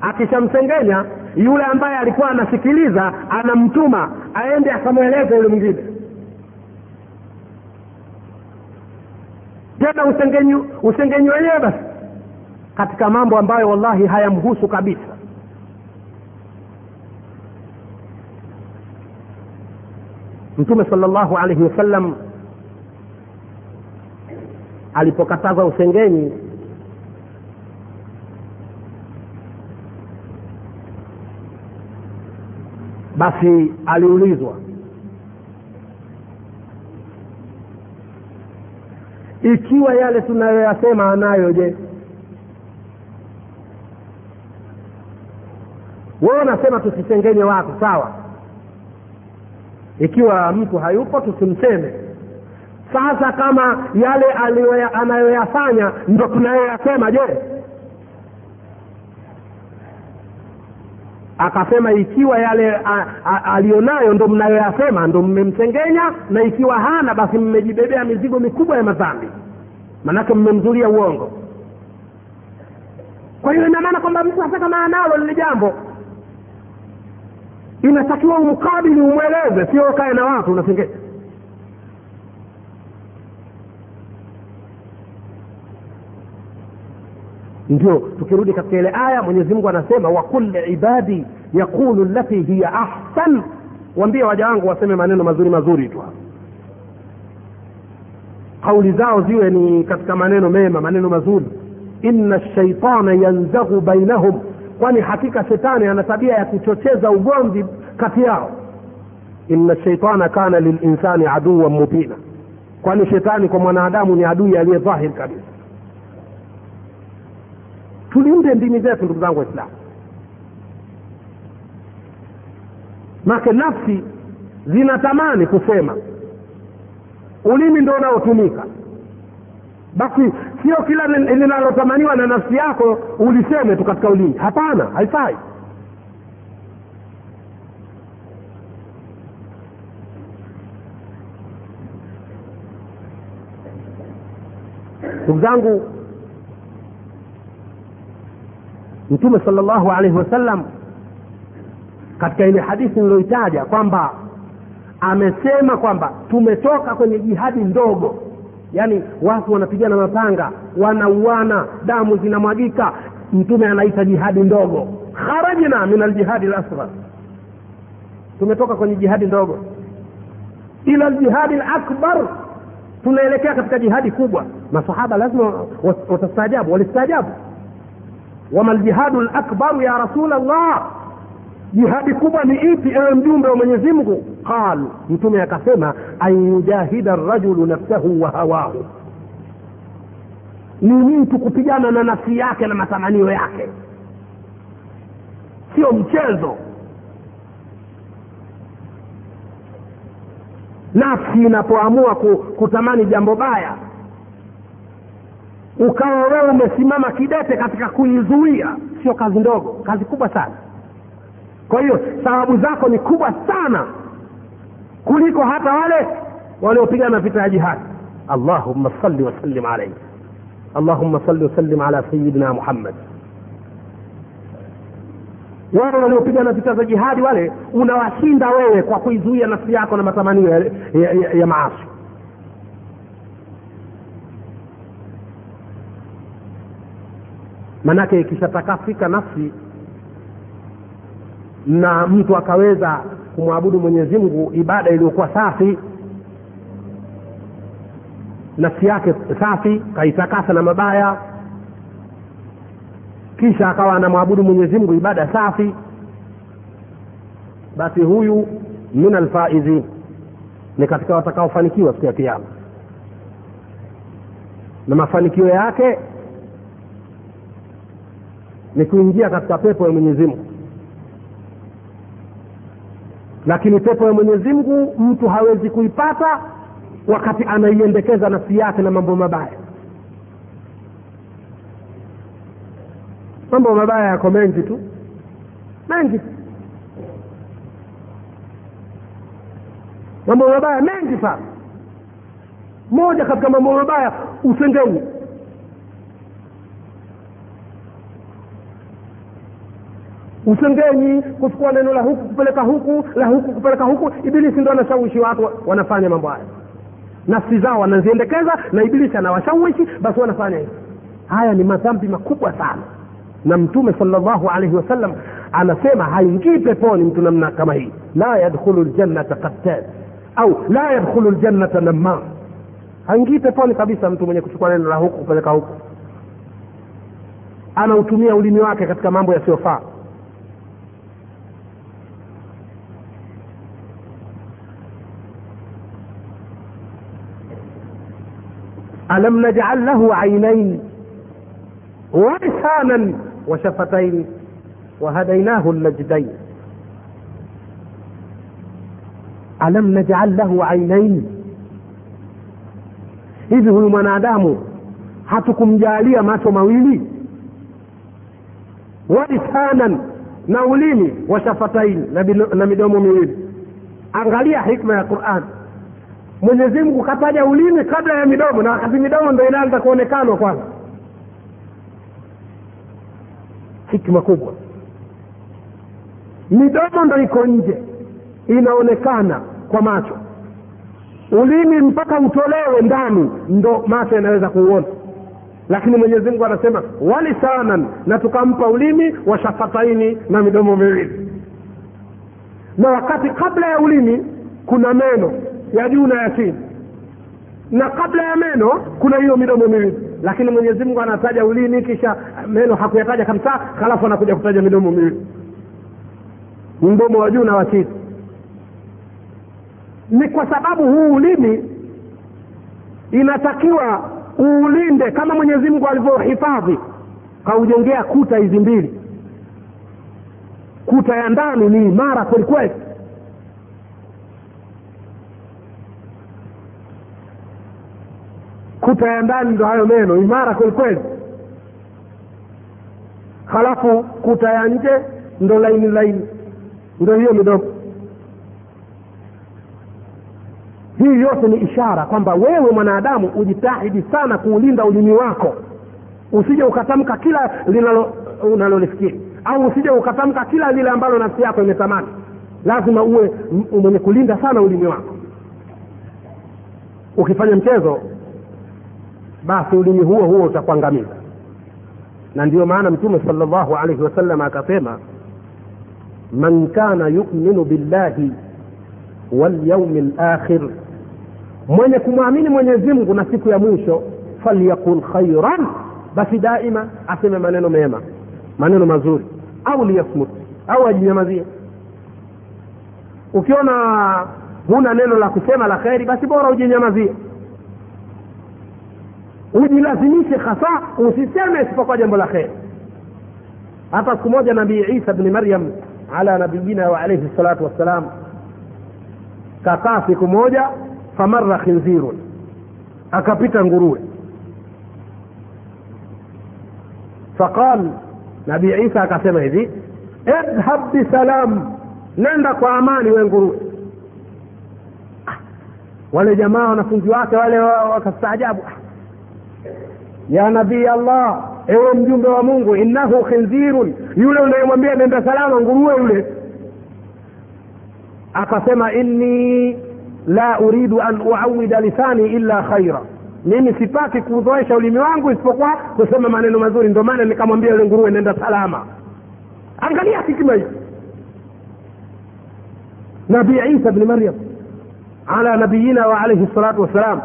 Akishamsengenya yule ambaye alikuwa anasikiliza anamtuma aende akamweleze yule mwingine tena usengenyi usengenyi wenyewe basi katika mambo ambayo wallahi hayamhusu kabisa. Mtume salllahu alaihi wasallam alipokataza usengenyi basi aliulizwa ikiwa yale tunayoyasema anayo je? Wewe unasema tusisengenye watu sawa? Ikiwa mtu hayupo tusimseme. Sasa kama yale anayoyafanya ndo tunayoyasema je akasema ikiwa yale aliyonayo ndo mnayoyasema ndo mmemsengenya na ikiwa hana basi mmejibebea mizigo mikubwa ya madhambi. Manake mmemzulia uongo. Kwa hiyo ina maana kwamba mtu hata kama analo lile jambo. Inatakiwa umkabili umweleze sio ukae na watu unasengeta ndio tukirudi katika ile aya mwenyezi mungu anasema wakul ibadi yaqulu lati hiya ahsan. Waambie waja wangu waseme maneno mazuri mazuri tu kauli zao ziwe ni katika maneno mema maneno mazuri. Inna shaitana yanzaghu bainahum. Kwani hakika shetani ana tabia ya kuchocheza ugomvi kati yao. Inna shaitana kana lilinsani aduwan mubina. Kwani shetani kwa mwanadamu ni adui aliye dhahir kabisa tulinde ndimi zetu ndugu zangu waislamu. Make nafsi zinatamani kusema ulimi ndo unaotumika. Basi sio kila linalotamaniwa na nafsi yako uliseme tu katika ulimi. Hapana haifai. Ndugu zangu mtume sala llahu alaihi wasallam katika ile hadithi niliyoitaja kwamba amesema kwamba tumetoka kwenye jihadi ndogo. Yaani watu wanapigana mapanga wanauana damu zinamwagika. Mtume anaita jihadi ndogo. Kharajna min aljihadi lasghar tumetoka kwenye jihadi ndogo. Ila ljihadi lakbar tunaelekea katika jihadi kubwa. Masahaba lazima watastaajabu walistaajabu wama ljihadu lakbaru ya rasul allah jihadi kubwa ni ipi ewe mjumbe wa mwenyezi mungu? Qal mtume akasema an yujahida rajulu nafsahu wa hawahu. Ni mtu kupigana na nafsi yake na matamanio yake. Sio mchezo. Nafsi inapoamua kutamani jambo baya ukawa wewe umesimama kidete katika kuizuia. Sio kazi ndogo kazi kubwa sana. Kwa hiyo sababu zako ni kubwa sana kuliko hata wale waliopigana vita ya jihadi. Allahumma salli wasallim alaihi allahumma salli wasallim ala sayidina muhammad. Wale waliopigana vita za jihadi wale unawashinda wewe kwa kuizuia nafsi yako na matamanio ya, ya, ya, ya maasi manake ikishatakafika nafsi na mtu akaweza kumwabudu mwenyezi mungu ibada iliyokuwa safi nafsi yake safi kaitakasa na mabaya kisha akawa anamwabudu mwenyezi mungu ibada safi basi huyu min alfaizin ni katika watakaofanikiwa siku ya kiama na mafanikio yake ni kuingia katika pepo ya mwenyezi mungu. Lakini pepo ya mwenyezi mungu mtu hawezi kuipata wakati anaiendekeza nafsi yake na mambo mabaya. Mambo mabaya yako mengi tu. Mengi. Mambo mabaya mengi sana. Moja katika mambo mabaya usengenyi usengenyi kuchukua neno la huku kupeleka huku la huku kupeleka huku. Ibilisi ndo anashawishi watu wanafanya mambo haya. Nafsi zao wanaziendekeza na ibilisi anawashawishi basi wanafanya hivi. Haya ni madhambi makubwa sana. Na mtume salllahu alaihi wasallam anasema haingii peponi mtu namna kama hii. La yadkhulu ljannata qattal au la yadkhulu ljannata namam haingii peponi kabisa mtu mwenye kuchukua neno la huku kupeleka huku. Anautumia ulimi wake katika mambo yasiyofaa ألم نجعل له عينين ولسانا وشفتين وهديناه النجدين ألم نجعل له عينين hivi huyu mwanadamu hatukumjalia macho mawili walisanan na ulimi wa shafatain na midomo miwili angalia hikma ya quran mwenyezi mungu kataja ulimi kabla ya midomo na wakati midomo ndo inaanza kuonekanwa kwanza. Hikma kubwa. Midomo ndo iko nje inaonekana kwa macho. Ulimi mpaka utolewe ndani ndo macho yanaweza kuuona. Lakini mwenyezi mungu anasema walisanan na tukampa ulimi wa shafataini na midomo miwili. Na wakati kabla ya ulimi kuna meno ya juu na ya chini. Na kabla ya meno kuna hiyo midomo miwili. Lakini mwenyezi mungu anataja ulimi kisha meno hakuyataja kabisa halafu anakuja kutaja midomo miwili. Mdomo wa juu na wa chini. Ni kwa sababu huu ulimi inatakiwa uulinde kama mwenyezi mungu alivyohifadhi. Kaujengea kuta hizi mbili. Kuta ya ndani ni imara kwelikweli kuta ya ndani ndo hayo meno imara kwelikweli halafu kuta ya nje ndo laini laini ndo hiyo midomo. Hii yote ni ishara kwamba wewe mwanadamu ujitahidi sana kuulinda ulimi wako. Usije ukatamka kila linalo unalolifikiri au usije ukatamka kila lile ambalo nafsi yako imetamani. Lazima uwe mwenye kulinda sana ulimi wako. Ukifanya mchezo basi ulimi huo huo utakuangamiza. Na ndiyo maana mtume sala llahu alaihi wasallam akasema man kana yuminu billahi walyaumi lakhir mwenye kumwamini mwenyezi mungu na siku ya mwisho falyakul khairan basi daima aseme maneno mema maneno mazuri au liyasmut au ajinyamazie ukiona huna neno la kusema la kheri basi bora ujinyamazie ujilazimishe hasa usiseme isipokuwa jambo la kheri. Hata siku moja nabii isa bni maryam ala nabiyina wa alaihi salatu wassalam kakaa siku moja famara khinzirun akapita nguruwe. Faqal nabii isa akasema hivi idhhab bisalam nenda kwa amani we nguruwe. Ah, wale jamaa wanafunzi wake wale wakastaajabu. Ah, ya nabii allah ewe mjumbe wa mungu innahu khinzirun. Yule unayemwambia nenda salama nguruwe yule. Akasema inni la uridu an uawida lisani illa khaira mimi sipati kuzoesha ulimi wangu isipokuwa kusema maneno mazuri. Ndio maana nikamwambia yule nguruwe nenda salama. Angalia hikima hii. Nabii isa bni maryam ala nabiyina wa alaihi salatu wassalam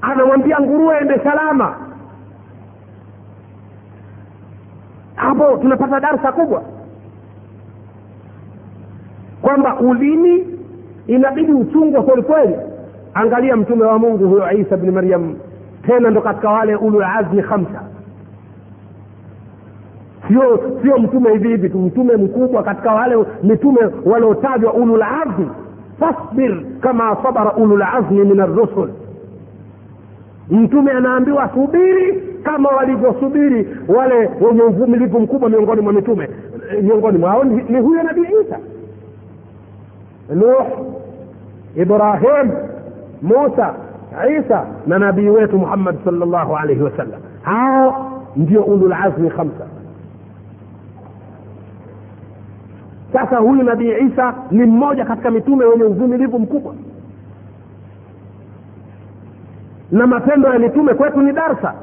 anamwambia nguruwe ende salama. Hapo tunapata darsa kubwa. Kwamba ulimi inabidi uchungwa kweli kweli. Angalia mtume wa mungu huyo isa bni maryam tena ndo katika wale ululazmi khamsa. Sio sio mtume hivi hivi tu mtume mkubwa katika wale mitume waliotajwa ululazmi fasbir kama sabara ululazmi min arrusul mtume anaambiwa subiri kama walivyosubiri wale wenye uvumilivu mkubwa miongoni mwa mitume. Miongoni mwao ni, ni huyo nabii isa. Nuh ibrahim musa isa na nabii wetu muhammad sal llahu alaihi wasallam hao ndio ululazmi khamsa. Sasa huyu nabii isa ni mmoja katika mitume wenye uvumilivu mkubwa na matendo ya mitume kwetu ni darsa.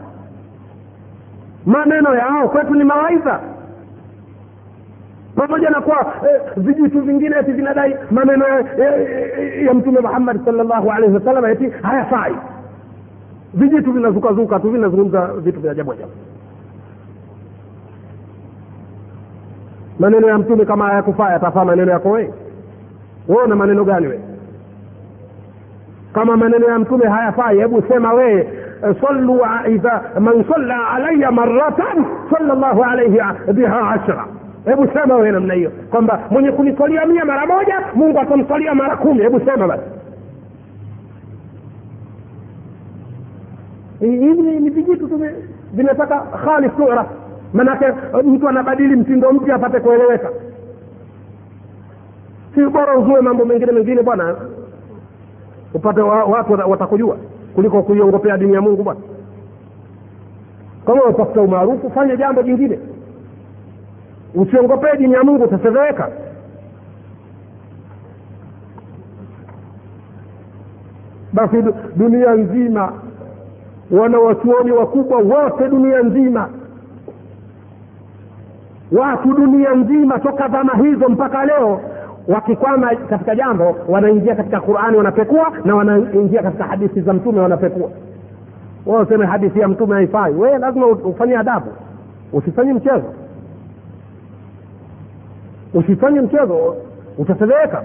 Maneno yao kwetu ni mawaidha. Pamoja na kuwa eh, vijitu vingine eti vinadai maneno ya, ya, ya mtume muhammadi salllahu alaihi wasallam ti hayafai. Vijitu vinazukazuka tu vinazungumza vitu vya ajabu ajabu. Maneno ya mtume kama hayakufaa yatafaa maneno yako wee wewe na maneno gani wee kama maneno ya mtume hayafai hebu sema wee sallu idha man salla alaya maratan salla llahu alaihi biha ashra. Hebu sema wewe namna hiyo kwamba mwenye kuniswalia mia mara moja mungu atamswalia mara kumi. Hebu sema basi. Hivi ni vijitu tu vinataka khalis tura manake mtu anabadili mtindo mpya apate kueleweka. Si bora uzue mambo mengine mengine bwana upate wa, watu watakujua kuliko kuiongopea dini ya mungu bwana. Kama unatafuta umaarufu fanya jambo jingine. Usiongopee dini ya mungu utafedheheka basi dunia nzima wana wachuoni wakubwa wote dunia nzima watu dunia nzima toka dhama hizo mpaka leo wakikwama katika jambo wanaingia katika qurani wanapekua na wanaingia katika hadithi za mtume wanapekua. Wao useme hadithi ya mtume haifai. We lazima ufanye adabu. Usifanye mchezo. Usifanye mchezo utafedheheka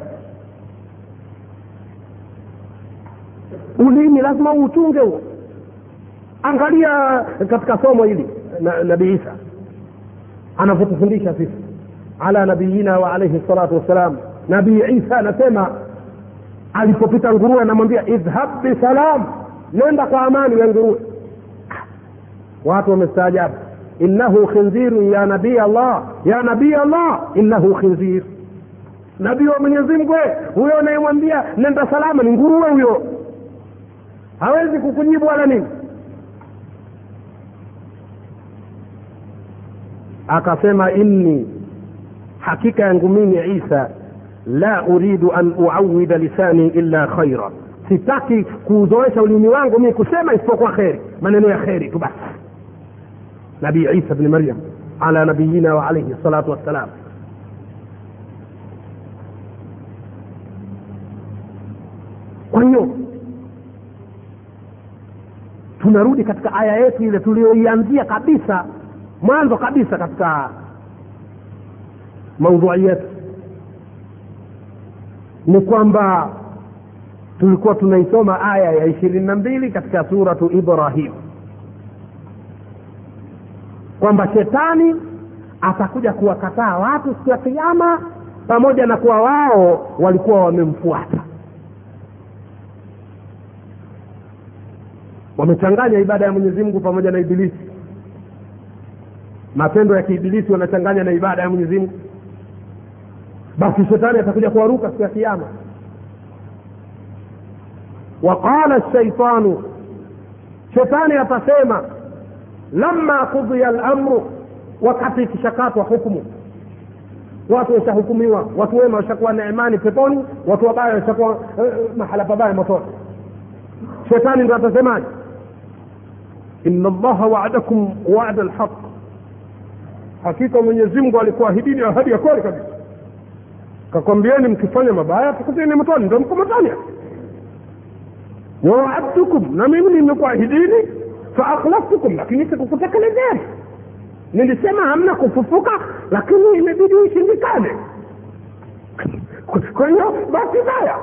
ulimi lazima uuchunge huo. Angalia katika somo hili na- nabii isa. Anavyotufundisha sisi. Ala nabiyina wa alaihi salatu wassalam nabii isa anasema alipopita nguruwe anamwambia idhhab bisalam nenda kwa amani ya nguruwe. Watu wamestaajabu. Innahu khinzirun ya nabii allah ya nabii allah innahu khinzir. Nabii wa mwenyezi huyo anayemwambia nenda salama ni nguruwe huyo. Hawezi kukujibu wala nini. Akasema inni hakika yangu mimi isa la uridu an uawida lisani illa khaira. Sitaki kuuzoesha ulimi wangu mi kusema isipokuwa kheri. Maneno ya kheri tu basi. Nabii isa bni maryam ala nabiyina wa salatu wassalam. Kwa hiyo tunarudi katika aya yetu ile tuliyoianzia kabisa mwanzo kabisa katika maudhui yetu ni kwamba tulikuwa tunaisoma aya ya ishirini na mbili katika suratu ibrahim. Kwamba shetani atakuja kuwakataa watu siku ya kiama pamoja na kuwa wao walikuwa wamemfuata. Wamechanganya ibada ya mwenyezi mungu pamoja na ibilisi. Matendo ya kiibilisi wanachanganya na ibada ya mwenyezi mungu basi shetani atakuja kuwaruka siku ya kiama waqala shaitanu shetani atasema lama kudhiya lamru wakati ikishakatwa hukmu watu washahukumiwa watu wema washakuwa neemani peponi watu wabaya washakuwa uh, mahala pabaya motoni. Shetani ndo atasemaje? Ina llaha waadakum wada lhaq hakika mwenyezimngu alikuahidini ahadi ya kweli kabisa kakwambieni mkifanya mabaya tukuteni motoni ndo mko motoni wawaadtukum na mimi nimekuahidini faakhlaftukum lakini sikukutekelezeni nilisema hamna kufufuka lakini imebidi ushindikane kwa hiyo basi baya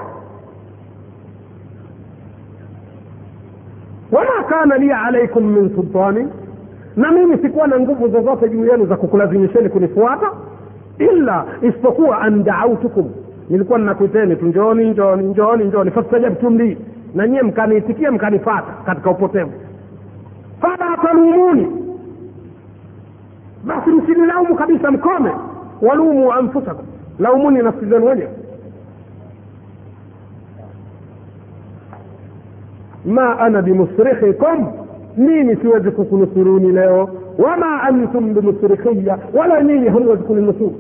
wama kana lia alaikum min sultani na mimi sikuwa na nguvu zozote juu yenu za kukulazimisheni kunifuata illa isipokuwa an daautukum nilikuwa ninakuiteni tu njoni njoni njoni njoni. Fastajabtum na nyie mkaniitikia mkanifata katika upotevu. Fala talumuni basi msinilaumu kabisa mkome. Walumu anfusakum. Laumuni nafsi zenu wenyewe. Ma ana bimusrikhikum mimi siwezi kukunusuruni leo. Wama antum bimusrikhiya wala nyinyi hamwezi kuninusuru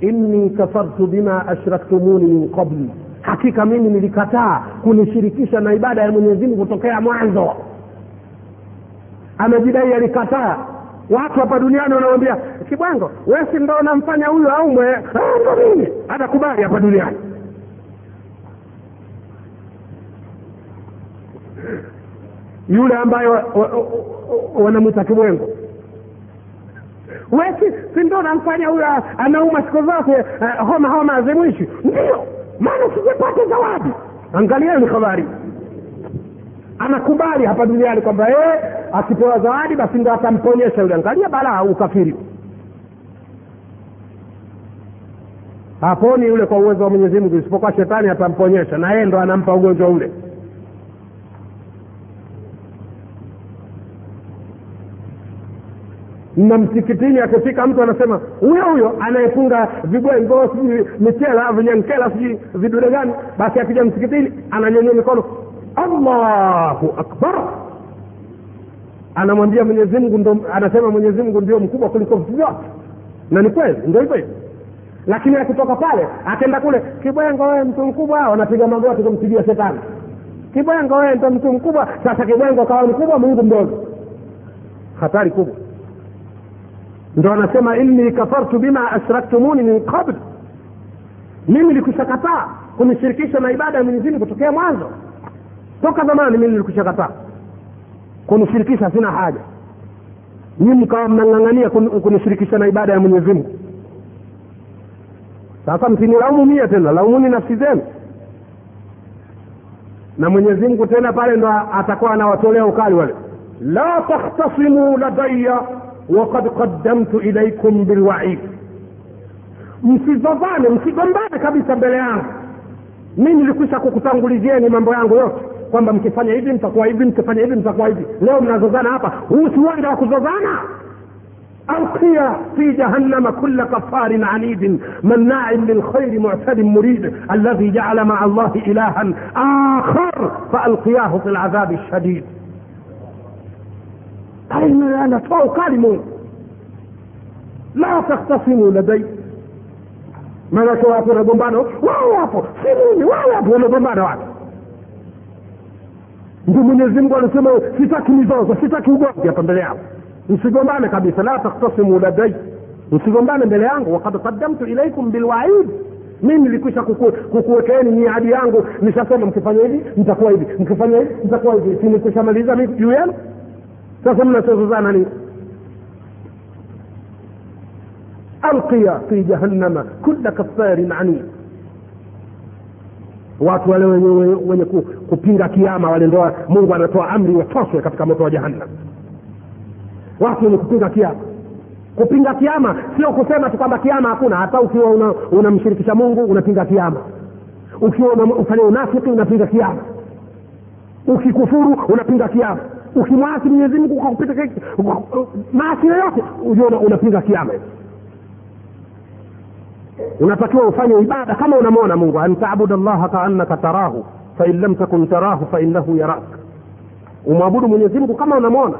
inni kafartu bima ashraktumuni min qabli. Hakika mimi nilikataa kunishirikisha na ibada ya mwenyezi mungu tokea mwanzo. Amejidai alikataa. Watu hapa duniani wanamwambia kibwango wesi ndo unamfanya huyo aumwe? "Ah, ndo mimi. Atakubali hapa duniani. Yule ambaye wanamwita kibwengo wesi sindo namfanya huyo anauma siku zote homa homa azimwishi ndio maana sijapata zawadi. Angalieni habari. Anakubali hapa duniani kwamba eh, akipewa zawadi basi ndo atamponyesha yule. Angalia balaa ukafiri. Haponi yule kwa uwezo wa mwenyezi mungu isipokuwa shetani atamponyesha na yeye ndo anampa ugonjwa ule na msikitini akifika mtu anasema huyo huyo anayefunga vibwengo sijui michela vinyankela sijui vidude gani. Basi akija msikitini ananyanyua mikono. Allahu akbar. Anamwambia mwenyezi mungu ndo anasema mwenyezi mungu ndio mkubwa kuliko vitu vyote. Na ni kweli ndo hivyo hivyo. Lakini akitoka pale akenda kule kibwengo wee mtu mkubwa. Wanapiga magoti kumpigia shetani. Kibwengo wee ndo mtu mkubwa. Sasa kibwengo kawa mkubwa mungu mdogo. Hatari kubwa ndo anasema inni kafartu bima ashraktumuni min qabl. Mimi nilikushakataa kunishirikisha na ibada ya mwenyezi mungu kutokea mwanzo. Toka zamani mimi nilikushakataa kunishirikisha sina haja. Nyinyi mkawa mnang'ang'ania kunishirikisha na ibada ya mwenyezi sasa msinilaumu mia tena laumuni nafsi zenu. Na mwenyezi mungu tena pale ndo atakuwa anawatolea ukali wale. La takhtasimu ladaya wakad qaddamtu ilaikum bilwaid msizozane msigombane kabisa mbele yangu mi nilikwisha kukutangulizieni mambo yangu yote kwamba mkifanya hivi mtakuwa hivi mkifanya hivi mtakuwa hivi leo mnazozana hapa huu si uwanja wa kuzozana ألقي في جهنم كل كفار عنيد مناع للخير معتد مريد الذي جعل مع الله إلها آخر فألقياه في العذاب الشديد أين أنا كلمة لا تختصموا لدي maanake watu wanagombana wao wapo si mimi wao wapo wanagombana watu ndio mwenyezi mungu anasema sitaki mizozo sitaki ugomvi hapa mbele yao msigombane kabisa la takhtasimu ladai msigombane mbele yangu wakad qaddamtu ilaikum bilwaid mimi nilikwisha kuku- kukuwekeeni miadi yangu nishasema mkifanya hivi mtakuwa hivi mkifanya hivi mtakuwa hivi si nikushamaliza mimi juu yenu sasa mnachozozana nini alqiya fi jahannama kulla kafarin anid. Watu wale wenye, wenye, wenye ku- kupinga kiama wale ndoa mungu anatoa amri watoswe katika moto wa jahannam. Watu wenye kupinga kiama. Kupinga kiama sio kusema tu kwamba kiama hakuna. Hata ukiwa unamshirikisha una mungu unapinga kiama. Ukiwa ufanya unafiki unapinga kiama. Ukikufuru unapinga kiama ukimwasi mwenyezi mungu kwa kupita maasi yoyote ujua unapinga kiama unatakiwa ufanye ibada kama unamwona mungu an tabuda llaha kaannaka tarahu fain lam takun tarahu fainahu yarak. Umwabudu mwenyezi mungu kama unamwona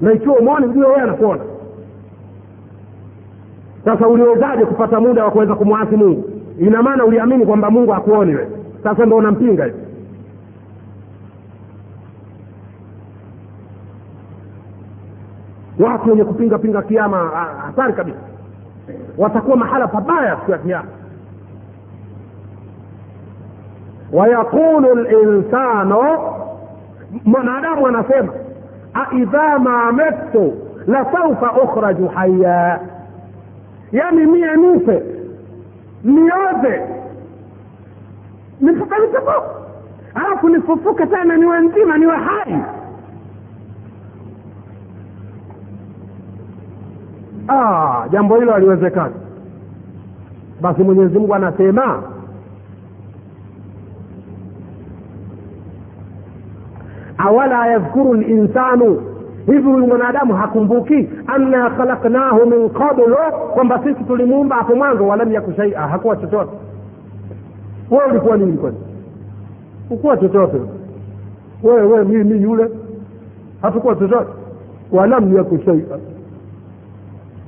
na ikiwa umwoni ujue yeye anakuona. Sasa uliwezaje kupata muda wa kuweza kumwasi mungu? Ina maana uliamini kwamba mungu hakuoni we sasa ndo unampinga hivi watu wenye kupinga pinga kiama hatari kabisa. Watakuwa mahala pabaya siku ya kiama. Wayaqulu linsanu mwanadamu anasema aidha ma la lasaufa ukhraju haya yani mie nife nioze nifuke alafu nifufuke tena niwe nzima niwe hai ah, jambo hilo haliwezekani. Basi mwenyezi mungu anasema awala yadhkuru linsanu? Hivi huyu mwanadamu hakumbuki anna khalaknahu min qablu kwamba sisi tulimuumba hapo mwanzo walam yaku shaia hakuwa chochote. Wewe ulikuwa nini kwani? Ukuwa chochote. Wewe wewe mimi yule. Hatukuwa chochote. Walam yaku shaia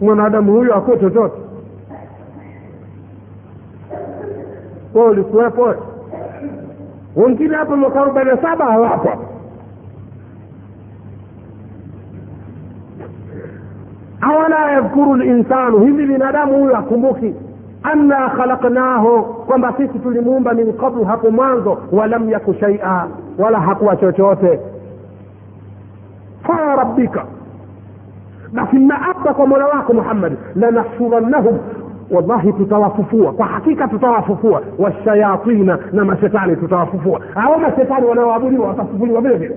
mwanadamu huyo akuwe chochote? Wewe ulikuwepo? Wengine hapa mwaka arobaini na saba hawapo. Awala yadhkuru linsanu hivi binadamu huyo akumbuki anna khalaknahu kwamba sisi tulimuumba min qablu hapo mwanzo walam yaku shaia wala hakuwa chochote. Farabbika basi naapa kwa mola wako muhammadi lanahsurannahum. Wallahi tutawafufua kwa hakika tutawafufua. Washayatina na mashetani tutawafufua. Au mashetani wanaoabudiwa watafufuliwa vile vile.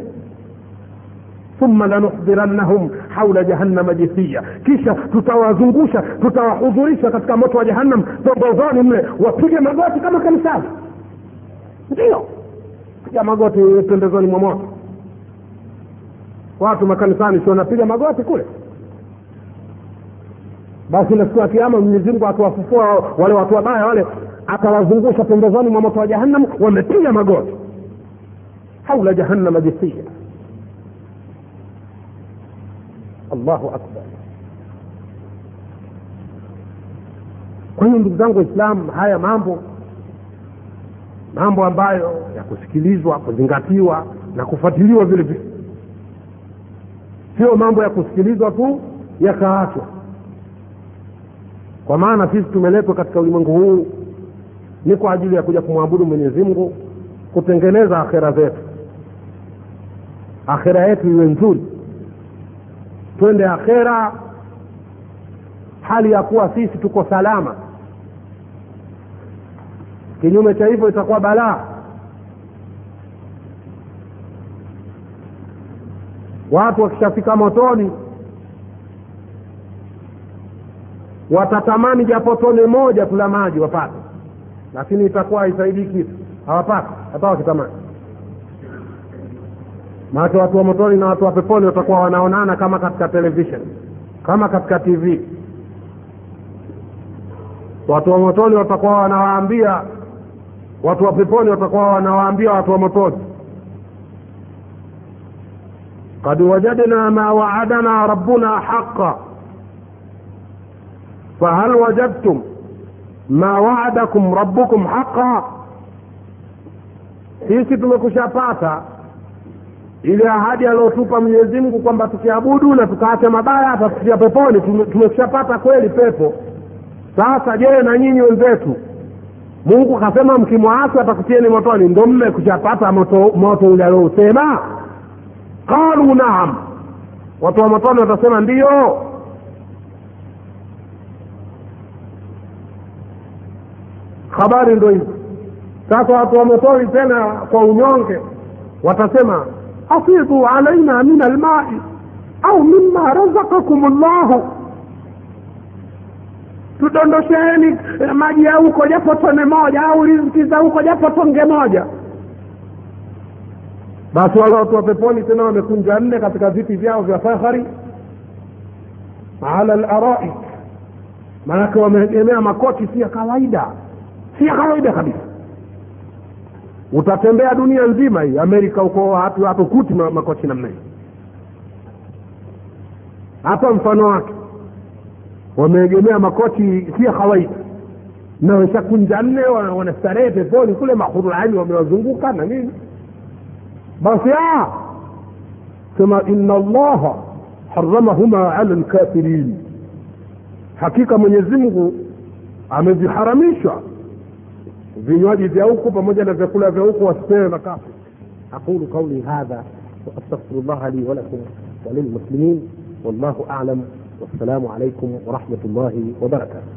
Thumma lanuhdhirannahum haula jahannama jithiya kisha tutawazungusha tutawahudhurisha katika moto wa jahannam pembezoni mle wapige magoti kama kanisani. Ndio. Piga magoti pembezoni mwa moto. Watu makanisani si wanapiga magoti kule basi na siku ya kiama mwenyezi mungu akiwafufua wale watu wabaya wale atawazungusha pembezoni mwa moto wa jahannam wamepiga magoti. Haula jahannama jisia allahu akbar. Kwa hiyo ndugu zangu waislamu haya mambo mambo ambayo ya kusikilizwa kuzingatiwa na kufuatiliwa vile vile sio mambo ya kusikilizwa tu yakaachwa kwa maana sisi tumeletwa katika ulimwengu huu ni kwa ajili ya kuja kumwabudu mwenyezi mungu kutengeneza akhera zetu. Akhera yetu iwe nzuri. Twende akhera hali ya kuwa sisi tuko salama. Kinyume cha hivyo itakuwa balaa. Watu wakishafika motoni watatamani japo tone moja tu la maji wapate. Lakini itakuwa haisaidii kitu. Hawapati. Hata wakitamani. Maake watu wa motoni na watu wa peponi watakuwa wanaonana kama katika television. Kama katika tv watu wa motoni watakuwa wanawaambia. Watu wa peponi watakuwa wanawaambia watu wa motoni. Kad wajadna ma waadana rabbuna haqa fahal wajadtum ma waadakum rabbukum haqa sisi tumekushapata ili ahadi aliotupa mwenyezimngu kwamba tukiabudu na tukaacha mabaya hata peponi. Tumekushapata kweli pepo. Sasa je na nyinyi wenzetu? Mungu kasema mkimwasi atakutieni motoni. Ndo mmekushapata moto moto ule aliousema qalu naam. Watu wa motoni watasema ndiyo habari ndo hizi sasa watu wa tena kwa unyonge. Watasema afidhu alaina min almai au mima razakakum llahu tudondosheni maji ya huko japo tone moja au riziki za huko japo tonge moja. Basi wale watu wa peponi tena wamekunja nne katika viti vyao vya fahari. Ala laraik maanake wameegemea makoti si ya kawaida si ya kawaida kabisa. Utatembea dunia nzima hii amerika huko hatu hatukuti makochi namna hii. Hapa mfano wake. Wameegemea makochi si ya kawaida. Na weshakunja nne wanastarehe peponi kule mahurulani wamewazunguka na nini. Basi sema ina allaha haramahuma ala lkafirin hakika mwenyezi mungu ameviharamisha vinywaji vya huku pamoja na vyakula vya huku wasipewe makafu aqulu qauli hadha واستغفر الله لي ولكم وللمسلمين والله اعلم والسلام عليكم ورحمه الله وبركاته